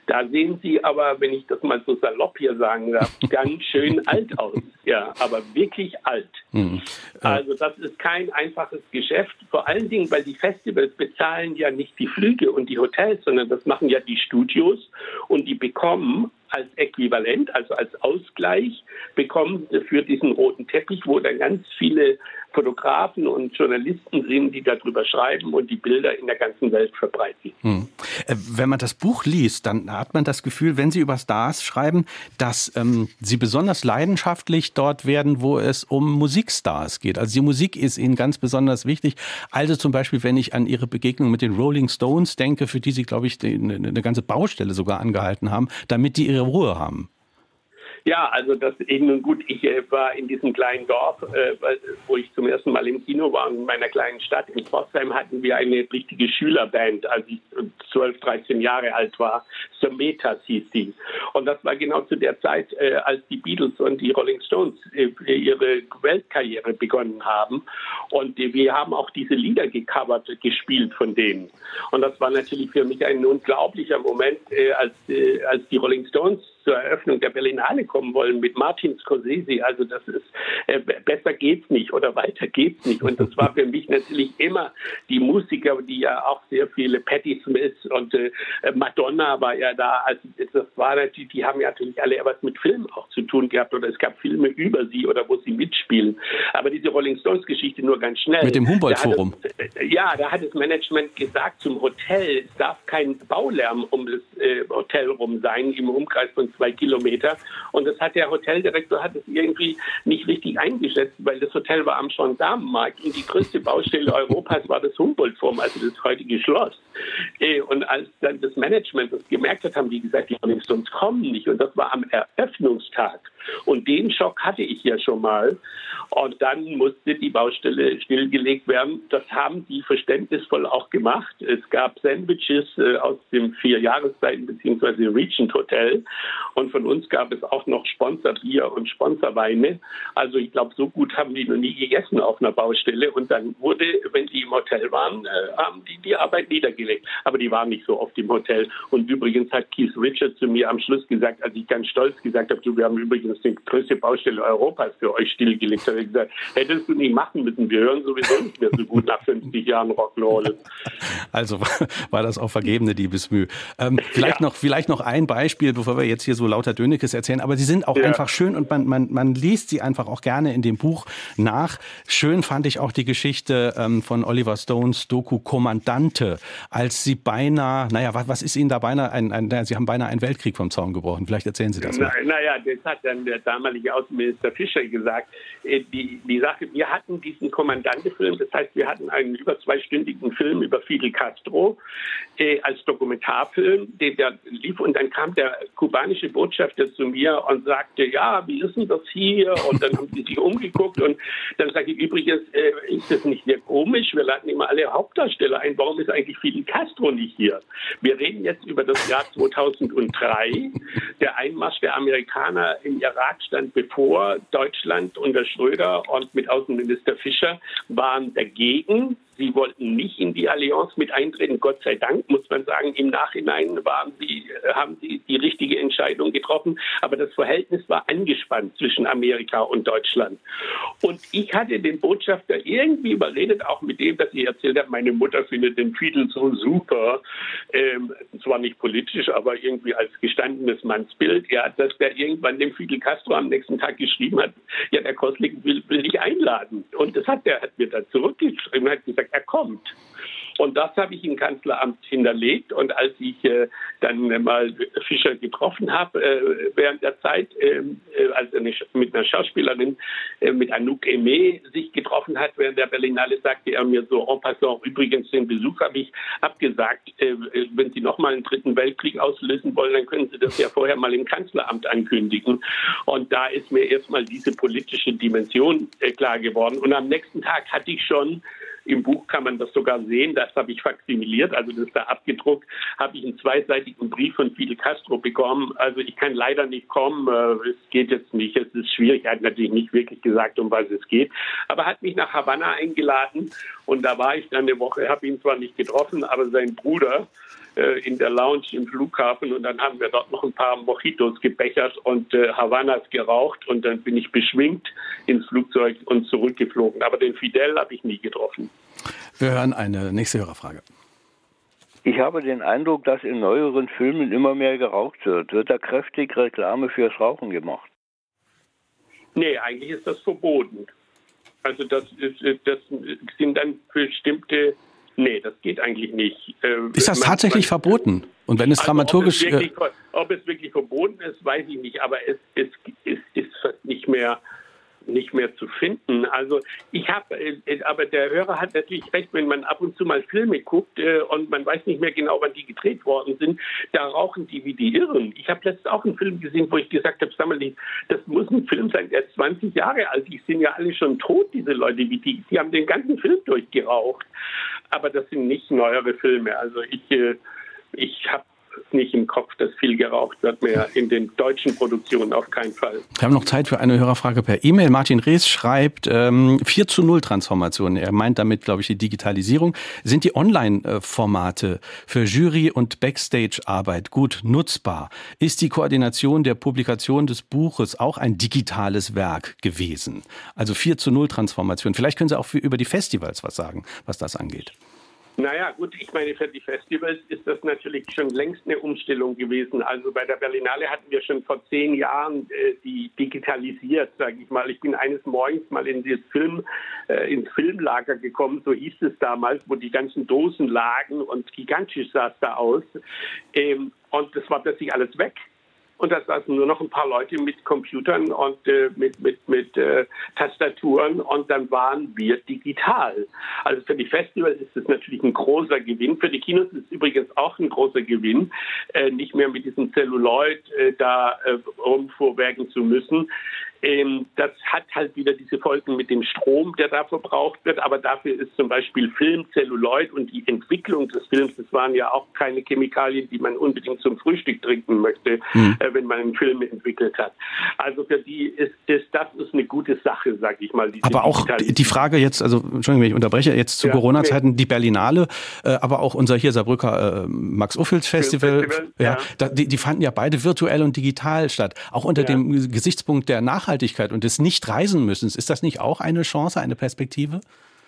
Da sehen Sie aber, wenn ich das mal so salopp hier sagen darf, (laughs) ganz schön alt aus. Ja, aber wirklich alt. Mhm. Also das ist kein einfaches Geschäft. Vor allen Dingen, weil die Festivals bezahlen ja nicht die Flüge und die Hotels, sondern das machen ja die Studios und die bekommen als Äquivalent, also als Ausgleich, bekommen für diesen roten Teppich, wo dann ganz viele Fotografen und Journalisten sind, die darüber schreiben und die Bilder in der ganzen Welt verbreiten. Hm. Äh, wenn man das Buch liest, dann hat man das Gefühl, wenn Sie über Stars schreiben, dass ähm, Sie besonders leidenschaftlich dort werden, wo es um Musikstars geht. Also die Musik ist Ihnen ganz besonders wichtig. Also zum Beispiel, wenn ich an Ihre Begegnung mit den Rolling Stones denke, für die Sie, glaube ich, eine ganze Baustelle sogar angehalten haben, damit die ihre Ruhe haben. Ja, also das eben gut. Ich äh, war in diesem kleinen Dorf, äh, wo ich zum ersten Mal im Kino war, in meiner kleinen Stadt. In Pforzheim hatten wir eine richtige Schülerband, als ich 12, 13 Jahre alt war. Sometas hieß die. Und das war genau zu der Zeit, äh, als die Beatles und die Rolling Stones äh, ihre Weltkarriere begonnen haben. Und wir haben auch diese Lieder gecovert, gespielt von denen. Und das war natürlich für mich ein unglaublicher Moment, äh, als, äh, als die Rolling Stones zur Eröffnung der Berlinale kommen wollen mit Martin Scorsese. Also das ist äh, besser geht's nicht oder weiter geht's nicht. Und das war für mich natürlich immer die Musiker, die ja auch sehr viele Patti Smith und äh, Madonna war ja da. Also das war natürlich, die haben ja natürlich alle was mit Film auch zu tun gehabt oder es gab Filme über sie oder wo sie mitspielen. Aber diese Rolling Stones Geschichte nur ganz schnell. Mit dem Humboldt-Forum. Äh, ja, da hat das Management gesagt zum Hotel, es darf kein Baulärm um das äh, Hotel rum sein im Umkreis von zwei Kilometer. Und das hat der Hoteldirektor hat es irgendwie nicht richtig eingeschätzt, weil das Hotel war am Gendarmenmarkt und die größte Baustelle Europas war das Humboldt-Forum, also das heutige Schloss. Äh, und als dann das Management das gemerkt hat, haben die gesagt, die Stones kommen nicht. Und das war am Eröffnungstag. Und den Schock hatte ich ja schon mal. Und dann musste die Baustelle stillgelegt werden. Das haben die verständnisvoll auch gemacht. Es gab Sandwiches äh, aus dem vier Jahreszeiten bzw. Regent Hotel. Und von uns gab es auch noch Sponsorbier und Sponsorweine. Also ich glaube, so gut haben die noch nie gegessen auf einer Baustelle. Und dann wurde, wenn die im Hotel waren, äh, haben die die Arbeit niedergelegt. Aber die waren nicht so oft im Hotel. Und übrigens hat Keith Richard zu mir am Schluss gesagt, als ich ganz stolz gesagt habe, du, wir haben übrigens die größte Baustelle Europas für euch stillgelegt. Da habe ich gesagt, hättest du nicht machen müssen. Wir hören sowieso nicht mehr so gut nach 50 Jahren Rock'n'Roll. Also (laughs) war das auch vergebene Diebesmüh. Ähm, vielleicht, ja. noch, vielleicht noch ein Beispiel, bevor wir jetzt hier so lauter Dönekes erzählen, aber sie sind auch ja. einfach schön und man, man, man liest sie einfach auch gerne in dem Buch nach. Schön fand ich auch die Geschichte ähm, von Oliver Stones Doku Kommandante, als sie beinahe, naja, was, was ist Ihnen da beinahe, ein, ein, Sie haben beinahe einen Weltkrieg vom Zaun gebrochen. Vielleicht erzählen Sie das mal. Naja, das hat dann der damalige Außenminister Fischer gesagt. Äh, die, die Sache, wir hatten diesen Kommandantefilm, das heißt, wir hatten einen über zweistündigen Film über Fidel Castro äh, als Dokumentarfilm, der, der lief und dann kam der kubanische Botschafter zu mir und sagte, ja, wie ist denn das hier? Und dann haben die sich umgeguckt und dann sage ich übrigens, äh, ist das nicht sehr komisch? Wir laden immer alle Hauptdarsteller ein. Warum ist eigentlich Fidel Castro nicht hier? Wir reden jetzt über das Jahr 2003. Der Einmarsch der Amerikaner im Irak stand bevor. Deutschland unter Schröder und mit Außenminister Fischer waren dagegen. Sie wollten nicht in die Allianz mit eintreten. Gott sei Dank, muss man sagen, im Nachhinein waren sie, äh, haben sie die richtige Entscheidung getroffen. Aber das Verhältnis war angespannt zwischen Amerika und Deutschland. Und ich hatte den Botschafter irgendwie überredet, auch mit dem, dass ich erzählt habe, meine Mutter findet den Fidel so super. Ähm, zwar nicht politisch, aber irgendwie als gestandenes Mannsbild. Ja, dass der irgendwann dem Fidel Castro am nächsten Tag geschrieben hat, ja, der Koslik will, will dich einladen. Und das hat der hat mir dann zurückgeschrieben, hat gesagt, er kommt. Und das habe ich im Kanzleramt hinterlegt. Und als ich äh, dann mal Fischer getroffen habe äh, während der Zeit, ähm, äh, als er mit einer Schauspielerin, äh, mit Anouk Aimé, sich getroffen hat während der Berlinale, sagte er mir so en passant, übrigens den Besuch habe ich abgesagt. Äh, wenn Sie nochmal einen dritten Weltkrieg auslösen wollen, dann können Sie das ja vorher mal im Kanzleramt ankündigen. Und da ist mir erstmal diese politische Dimension äh, klar geworden. Und am nächsten Tag hatte ich schon im Buch kann man das sogar sehen, das habe ich faksimiliert, also das ist da abgedruckt, habe ich einen zweiseitigen Brief von Fidel Castro bekommen. Also ich kann leider nicht kommen, äh, es geht jetzt nicht, es ist schwierig, er hat natürlich nicht wirklich gesagt, um was es geht, aber hat mich nach Havanna eingeladen und da war ich dann eine Woche, habe ihn zwar nicht getroffen, aber sein Bruder, äh, in der Lounge im Flughafen und dann haben wir dort noch ein paar Mojitos gebechert und äh, Havanas geraucht und dann bin ich beschwingt ins Flugzeug und zurückgeflogen. Aber den Fidel habe ich nie getroffen. Wir hören eine nächste Hörerfrage. Ich habe den Eindruck, dass in neueren Filmen immer mehr geraucht wird. Wird da kräftig Reklame fürs Rauchen gemacht? Nee, eigentlich ist das verboten. Also das, ist, das sind dann bestimmte Nee, das geht eigentlich nicht. Ähm, ist das man, tatsächlich man, verboten? Und wenn es also dramaturgisch. Ob es, wirklich, ob es, wirklich, verboten ist, weiß ich nicht. Aber es, es, es ist nicht mehr nicht mehr zu finden. Also ich habe, äh, aber der Hörer hat natürlich recht, wenn man ab und zu mal Filme guckt äh, und man weiß nicht mehr genau, wann die gedreht worden sind, da rauchen die wie die Irren. Ich habe letztens auch einen Film gesehen, wo ich gesagt habe, sag mal, das muss ein Film sein, der ist 20 Jahre alt. Die sind ja alle schon tot, diese Leute, wie die, die haben den ganzen Film durchgeraucht. Aber das sind nicht neuere Filme. Also ich, äh, ich habe nicht im Kopf, dass viel geraucht wird mehr in den deutschen Produktionen auf keinen Fall. Wir haben noch Zeit für eine Hörerfrage per E-Mail. Martin Rees schreibt ähm, 4 zu 0 Transformation. Er meint damit, glaube ich, die Digitalisierung. Sind die Online-Formate für Jury- und Backstage-Arbeit gut nutzbar? Ist die Koordination der Publikation des Buches auch ein digitales Werk gewesen? Also 4 zu 0 Transformation. Vielleicht können Sie auch für, über die Festivals was sagen, was das angeht. Naja, gut, ich meine, für die Festivals ist das natürlich schon längst eine Umstellung gewesen. Also bei der Berlinale hatten wir schon vor zehn Jahren äh, die digitalisiert, sage ich mal. Ich bin eines Morgens mal in das Film, äh, ins Filmlager gekommen, so hieß es damals, wo die ganzen Dosen lagen und gigantisch sah es da aus. Ähm, und das war plötzlich alles weg. Und da saßen nur noch ein paar Leute mit Computern und äh, mit, mit, mit äh, Tastaturen und dann waren wir digital. Also für die Festivals ist es natürlich ein großer Gewinn. Für die Kinos ist es übrigens auch ein großer Gewinn, äh, nicht mehr mit diesem Celluloid äh, da äh, rumvorwerken zu müssen. Ähm, das hat halt wieder diese Folgen mit dem Strom, der da verbraucht wird. Aber dafür ist zum Beispiel Filmzelluloid und die Entwicklung des Films, das waren ja auch keine Chemikalien, die man unbedingt zum Frühstück trinken möchte, mhm. äh, wenn man einen Film entwickelt hat. Also für die ist, ist das ist eine gute Sache, sage ich mal. Aber auch die Frage jetzt, also Entschuldigung, wenn ich unterbreche, jetzt zu ja, Corona-Zeiten, die Berlinale, äh, aber auch unser hier Saarbrücker äh, Max-Ophüls Festival, Festival ja, ja. Da, die, die, fanden ja beide virtuell und digital statt. Auch unter ja. dem Gesichtspunkt der Nachhaltigkeit Nachhaltigkeit und des Nicht-Reisen-Müssens, ist das nicht auch eine Chance, eine Perspektive?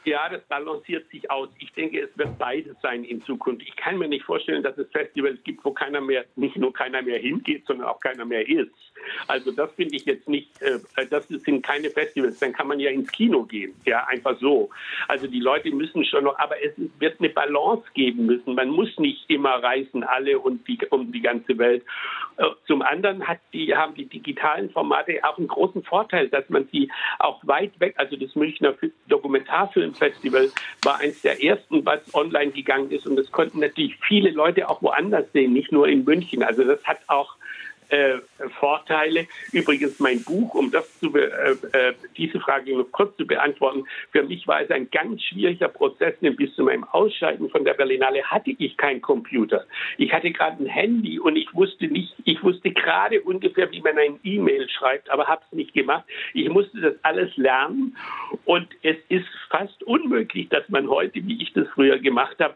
Ja, das balanciert sich aus. Ich denke, es wird beides sein in Zukunft. Ich kann mir nicht vorstellen, dass es Festivals gibt, wo keiner mehr, nicht nur keiner mehr hingeht, sondern auch keiner mehr ist. Also das finde ich jetzt nicht, äh, das sind keine Festivals, dann kann man ja ins Kino gehen, ja, einfach so. Also die Leute müssen schon noch, aber es wird eine Balance geben müssen. Man muss nicht immer reisen, alle und die, um die ganze Welt. Äh, zum anderen die, haben die digitalen Formate auch einen großen Vorteil, dass man sie auch weit weg, also das Münchner Dokumentarfilmfestival war eines der ersten, was online gegangen ist und das konnten natürlich viele Leute auch woanders sehen, nicht nur in München. Also das hat auch äh, Vorteile. Übrigens mein Buch, um das zu äh, äh, diese Frage noch kurz zu beantworten, für mich war es ein ganz schwieriger Prozess, denn bis zu meinem Ausscheiden von der Berlinale hatte ich keinen Computer. Ich hatte gerade ein Handy und ich wusste nicht, ich wusste gerade ungefähr, wie man ein E-Mail schreibt, aber habe es nicht gemacht. Ich musste das alles lernen und es ist fast unmöglich, dass man heute, wie ich das früher gemacht habe,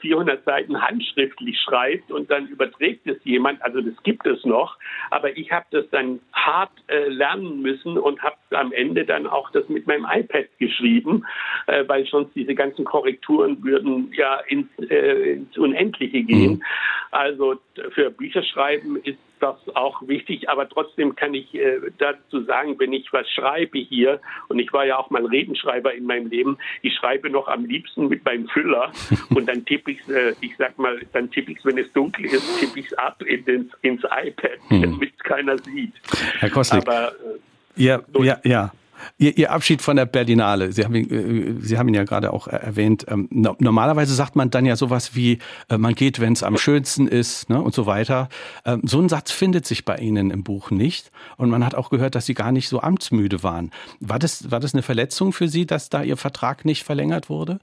400 äh, Seiten handschriftlich schreibt und dann überträgt es jemand. Also das gibt es noch noch. Aber ich habe das dann hart äh, lernen müssen und habe am Ende dann auch das mit meinem iPad geschrieben, äh, weil sonst diese ganzen Korrekturen würden ja ins, äh, ins Unendliche gehen. Mhm. Also für Bücherschreiben ist das auch wichtig, aber trotzdem kann ich äh, dazu sagen, wenn ich was schreibe hier, und ich war ja auch mal Redenschreiber in meinem Leben, ich schreibe noch am liebsten mit meinem Füller (laughs) und dann tippe ich äh, ich sag mal, dann tippe ich wenn es dunkel ist, tippe ich es ab in den, ins iPad, hm. damit es keiner sieht. Herr Kostik, aber, äh, ja, ja, ja. Ihr, Ihr Abschied von der Berlinale, Sie haben, ihn, äh, Sie haben ihn ja gerade auch erwähnt. Ähm, normalerweise sagt man dann ja sowas wie, äh, man geht, wenn es am schönsten ist ne, und so weiter. Ähm, so ein Satz findet sich bei Ihnen im Buch nicht. Und man hat auch gehört, dass Sie gar nicht so amtsmüde waren. War das, war das eine Verletzung für Sie, dass da Ihr Vertrag nicht verlängert wurde?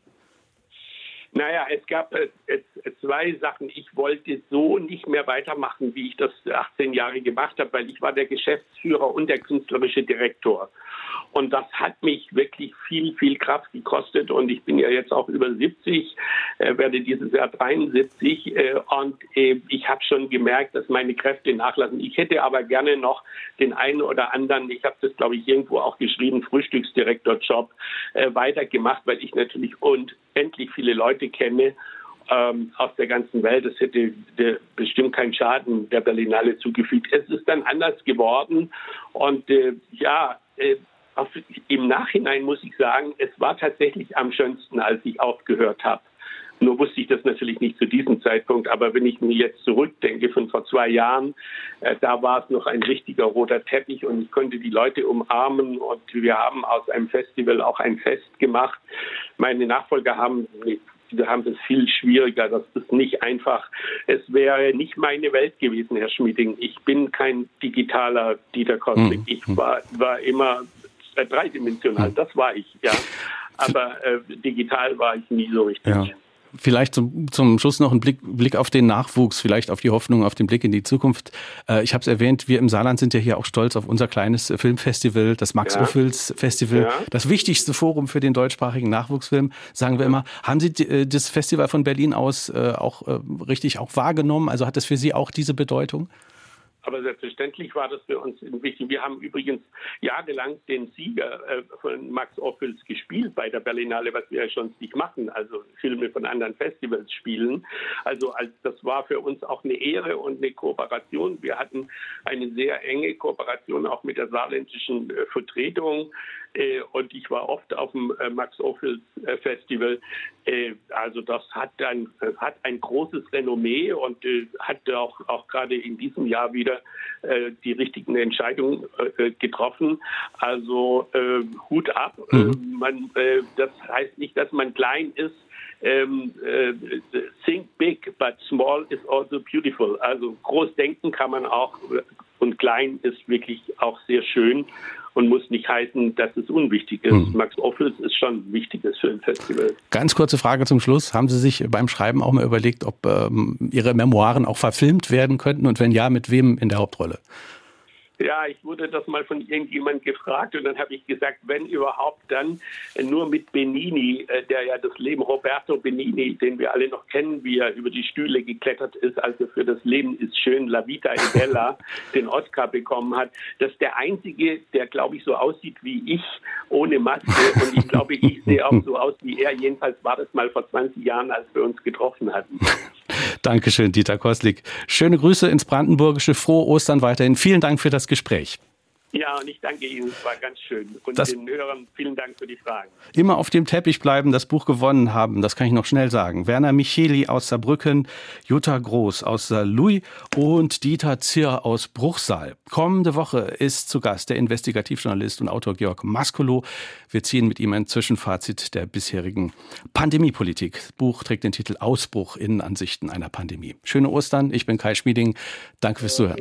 Naja, es gab äh, zwei Sachen. Ich wollte so nicht mehr weitermachen, wie ich das 18 Jahre gemacht habe, weil ich war der Geschäftsführer und der künstlerische Direktor. Und das hat mich wirklich viel, viel Kraft gekostet. Und ich bin ja jetzt auch über 70, äh, werde dieses Jahr 73. Äh, und äh, ich habe schon gemerkt, dass meine Kräfte nachlassen. Ich hätte aber gerne noch den einen oder anderen, ich habe das, glaube ich, irgendwo auch geschrieben, Frühstücksdirektorjob äh, weitergemacht, weil ich natürlich unendlich viele Leute kenne ähm, aus der ganzen Welt. Das hätte der, bestimmt keinen Schaden der Berlinale zugefügt. Es ist dann anders geworden und äh, ja, äh, auf, im Nachhinein muss ich sagen, es war tatsächlich am schönsten, als ich aufgehört habe. Nur wusste ich das natürlich nicht zu diesem Zeitpunkt. Aber wenn ich mir jetzt zurückdenke von vor zwei Jahren, äh, da war es noch ein richtiger roter Teppich und ich konnte die Leute umarmen und wir haben aus einem Festival auch ein Fest gemacht. Meine Nachfolger haben wir haben es viel schwieriger. Das ist nicht einfach. Es wäre nicht meine Welt gewesen, Herr Schmieding. Ich bin kein digitaler Dieter Kostik. Hm. Ich war, war immer dreidimensional. Hm. Das war ich, ja. Aber äh, digital war ich nie so richtig. Ja. Vielleicht zum, zum Schluss noch ein Blick, Blick auf den Nachwuchs, vielleicht auf die Hoffnung, auf den Blick in die Zukunft. Äh, ich habe es erwähnt, wir im Saarland sind ja hier auch stolz auf unser kleines Filmfestival, das Max-Ophüls Festival, ja. das wichtigste Forum für den deutschsprachigen Nachwuchsfilm, sagen wir immer. Haben Sie äh, das Festival von Berlin aus äh, auch äh, richtig auch wahrgenommen? Also hat das für Sie auch diese Bedeutung? Aber selbstverständlich war das für uns wichtig. Wir haben übrigens jahrelang den Sieger äh, von Max Ophüls gespielt bei der Berlinale, was wir ja schon nicht machen, also Filme von anderen Festivals spielen. Also als, das war für uns auch eine Ehre und eine Kooperation. Wir hatten eine sehr enge Kooperation auch mit der saarländischen äh, Vertretung und ich war oft auf dem äh, Max Ophüls äh, Festival. also das hat ein, hat ein großes Renommee und hat auch, auch gerade in diesem Jahr wieder die richtigen Entscheidungen getroffen. Also Hut ab. Mhm. man, das heißt nicht, dass man klein ist. Ähm, äh, think big, but small is also beautiful. Also groß denken kann man auch und klein ist wirklich auch sehr schön und muss nicht heißen, dass es unwichtig ist. Hm. Max Ophüls ist schon ein wichtiges Filmfestival. Ganz kurze Frage zum Schluss. Haben Sie sich beim Schreiben auch mal überlegt, ob ähm, Ihre Memoiren auch verfilmt werden könnten und wenn ja, mit wem in der Hauptrolle? Ja, ich wurde das mal von irgendjemand gefragt und dann habe ich gesagt, wenn überhaupt, dann nur mit Benini, äh, der ja das Leben Roberto Benini, den wir alle noch kennen, wie er über die Stühle geklettert ist, als er für das Leben ist schön, La Vita e Bella, (laughs) den Oscar bekommen hat. Das ist der einzige, der, glaube ich, so aussieht wie ich, ohne Maske. (laughs) Und ich glaube, ich sehe auch so aus wie er. Jedenfalls war das mal vor 20 Jahren, als wir uns getroffen hatten. Dankeschön, Dieter Koslik. Schöne Grüße ins Brandenburgische. Frohe Ostern weiterhin. Vielen Dank für das Gespräch. Ja, und ich danke Ihnen, es war ganz schön. Und das den Hörern vielen Dank für die Fragen. Immer auf dem Teppich bleiben, das Buch gewonnen haben, das kann ich noch schnell sagen. Werner Micheli aus Saarbrücken, Jutta Groß aus Saarlouis und Dieter Zirr aus Bruchsal. Kommende Woche ist zu Gast der Investigativjournalist und Autor Georg Maskolo. Wir ziehen mit ihm ein Zwischenfazit der bisherigen Pandemiepolitik. Das Buch trägt den Titel Ausbruch Innenansichten einer Pandemie. Schöne Ostern, ich bin Kai Schmieding. Danke fürs Zuhören.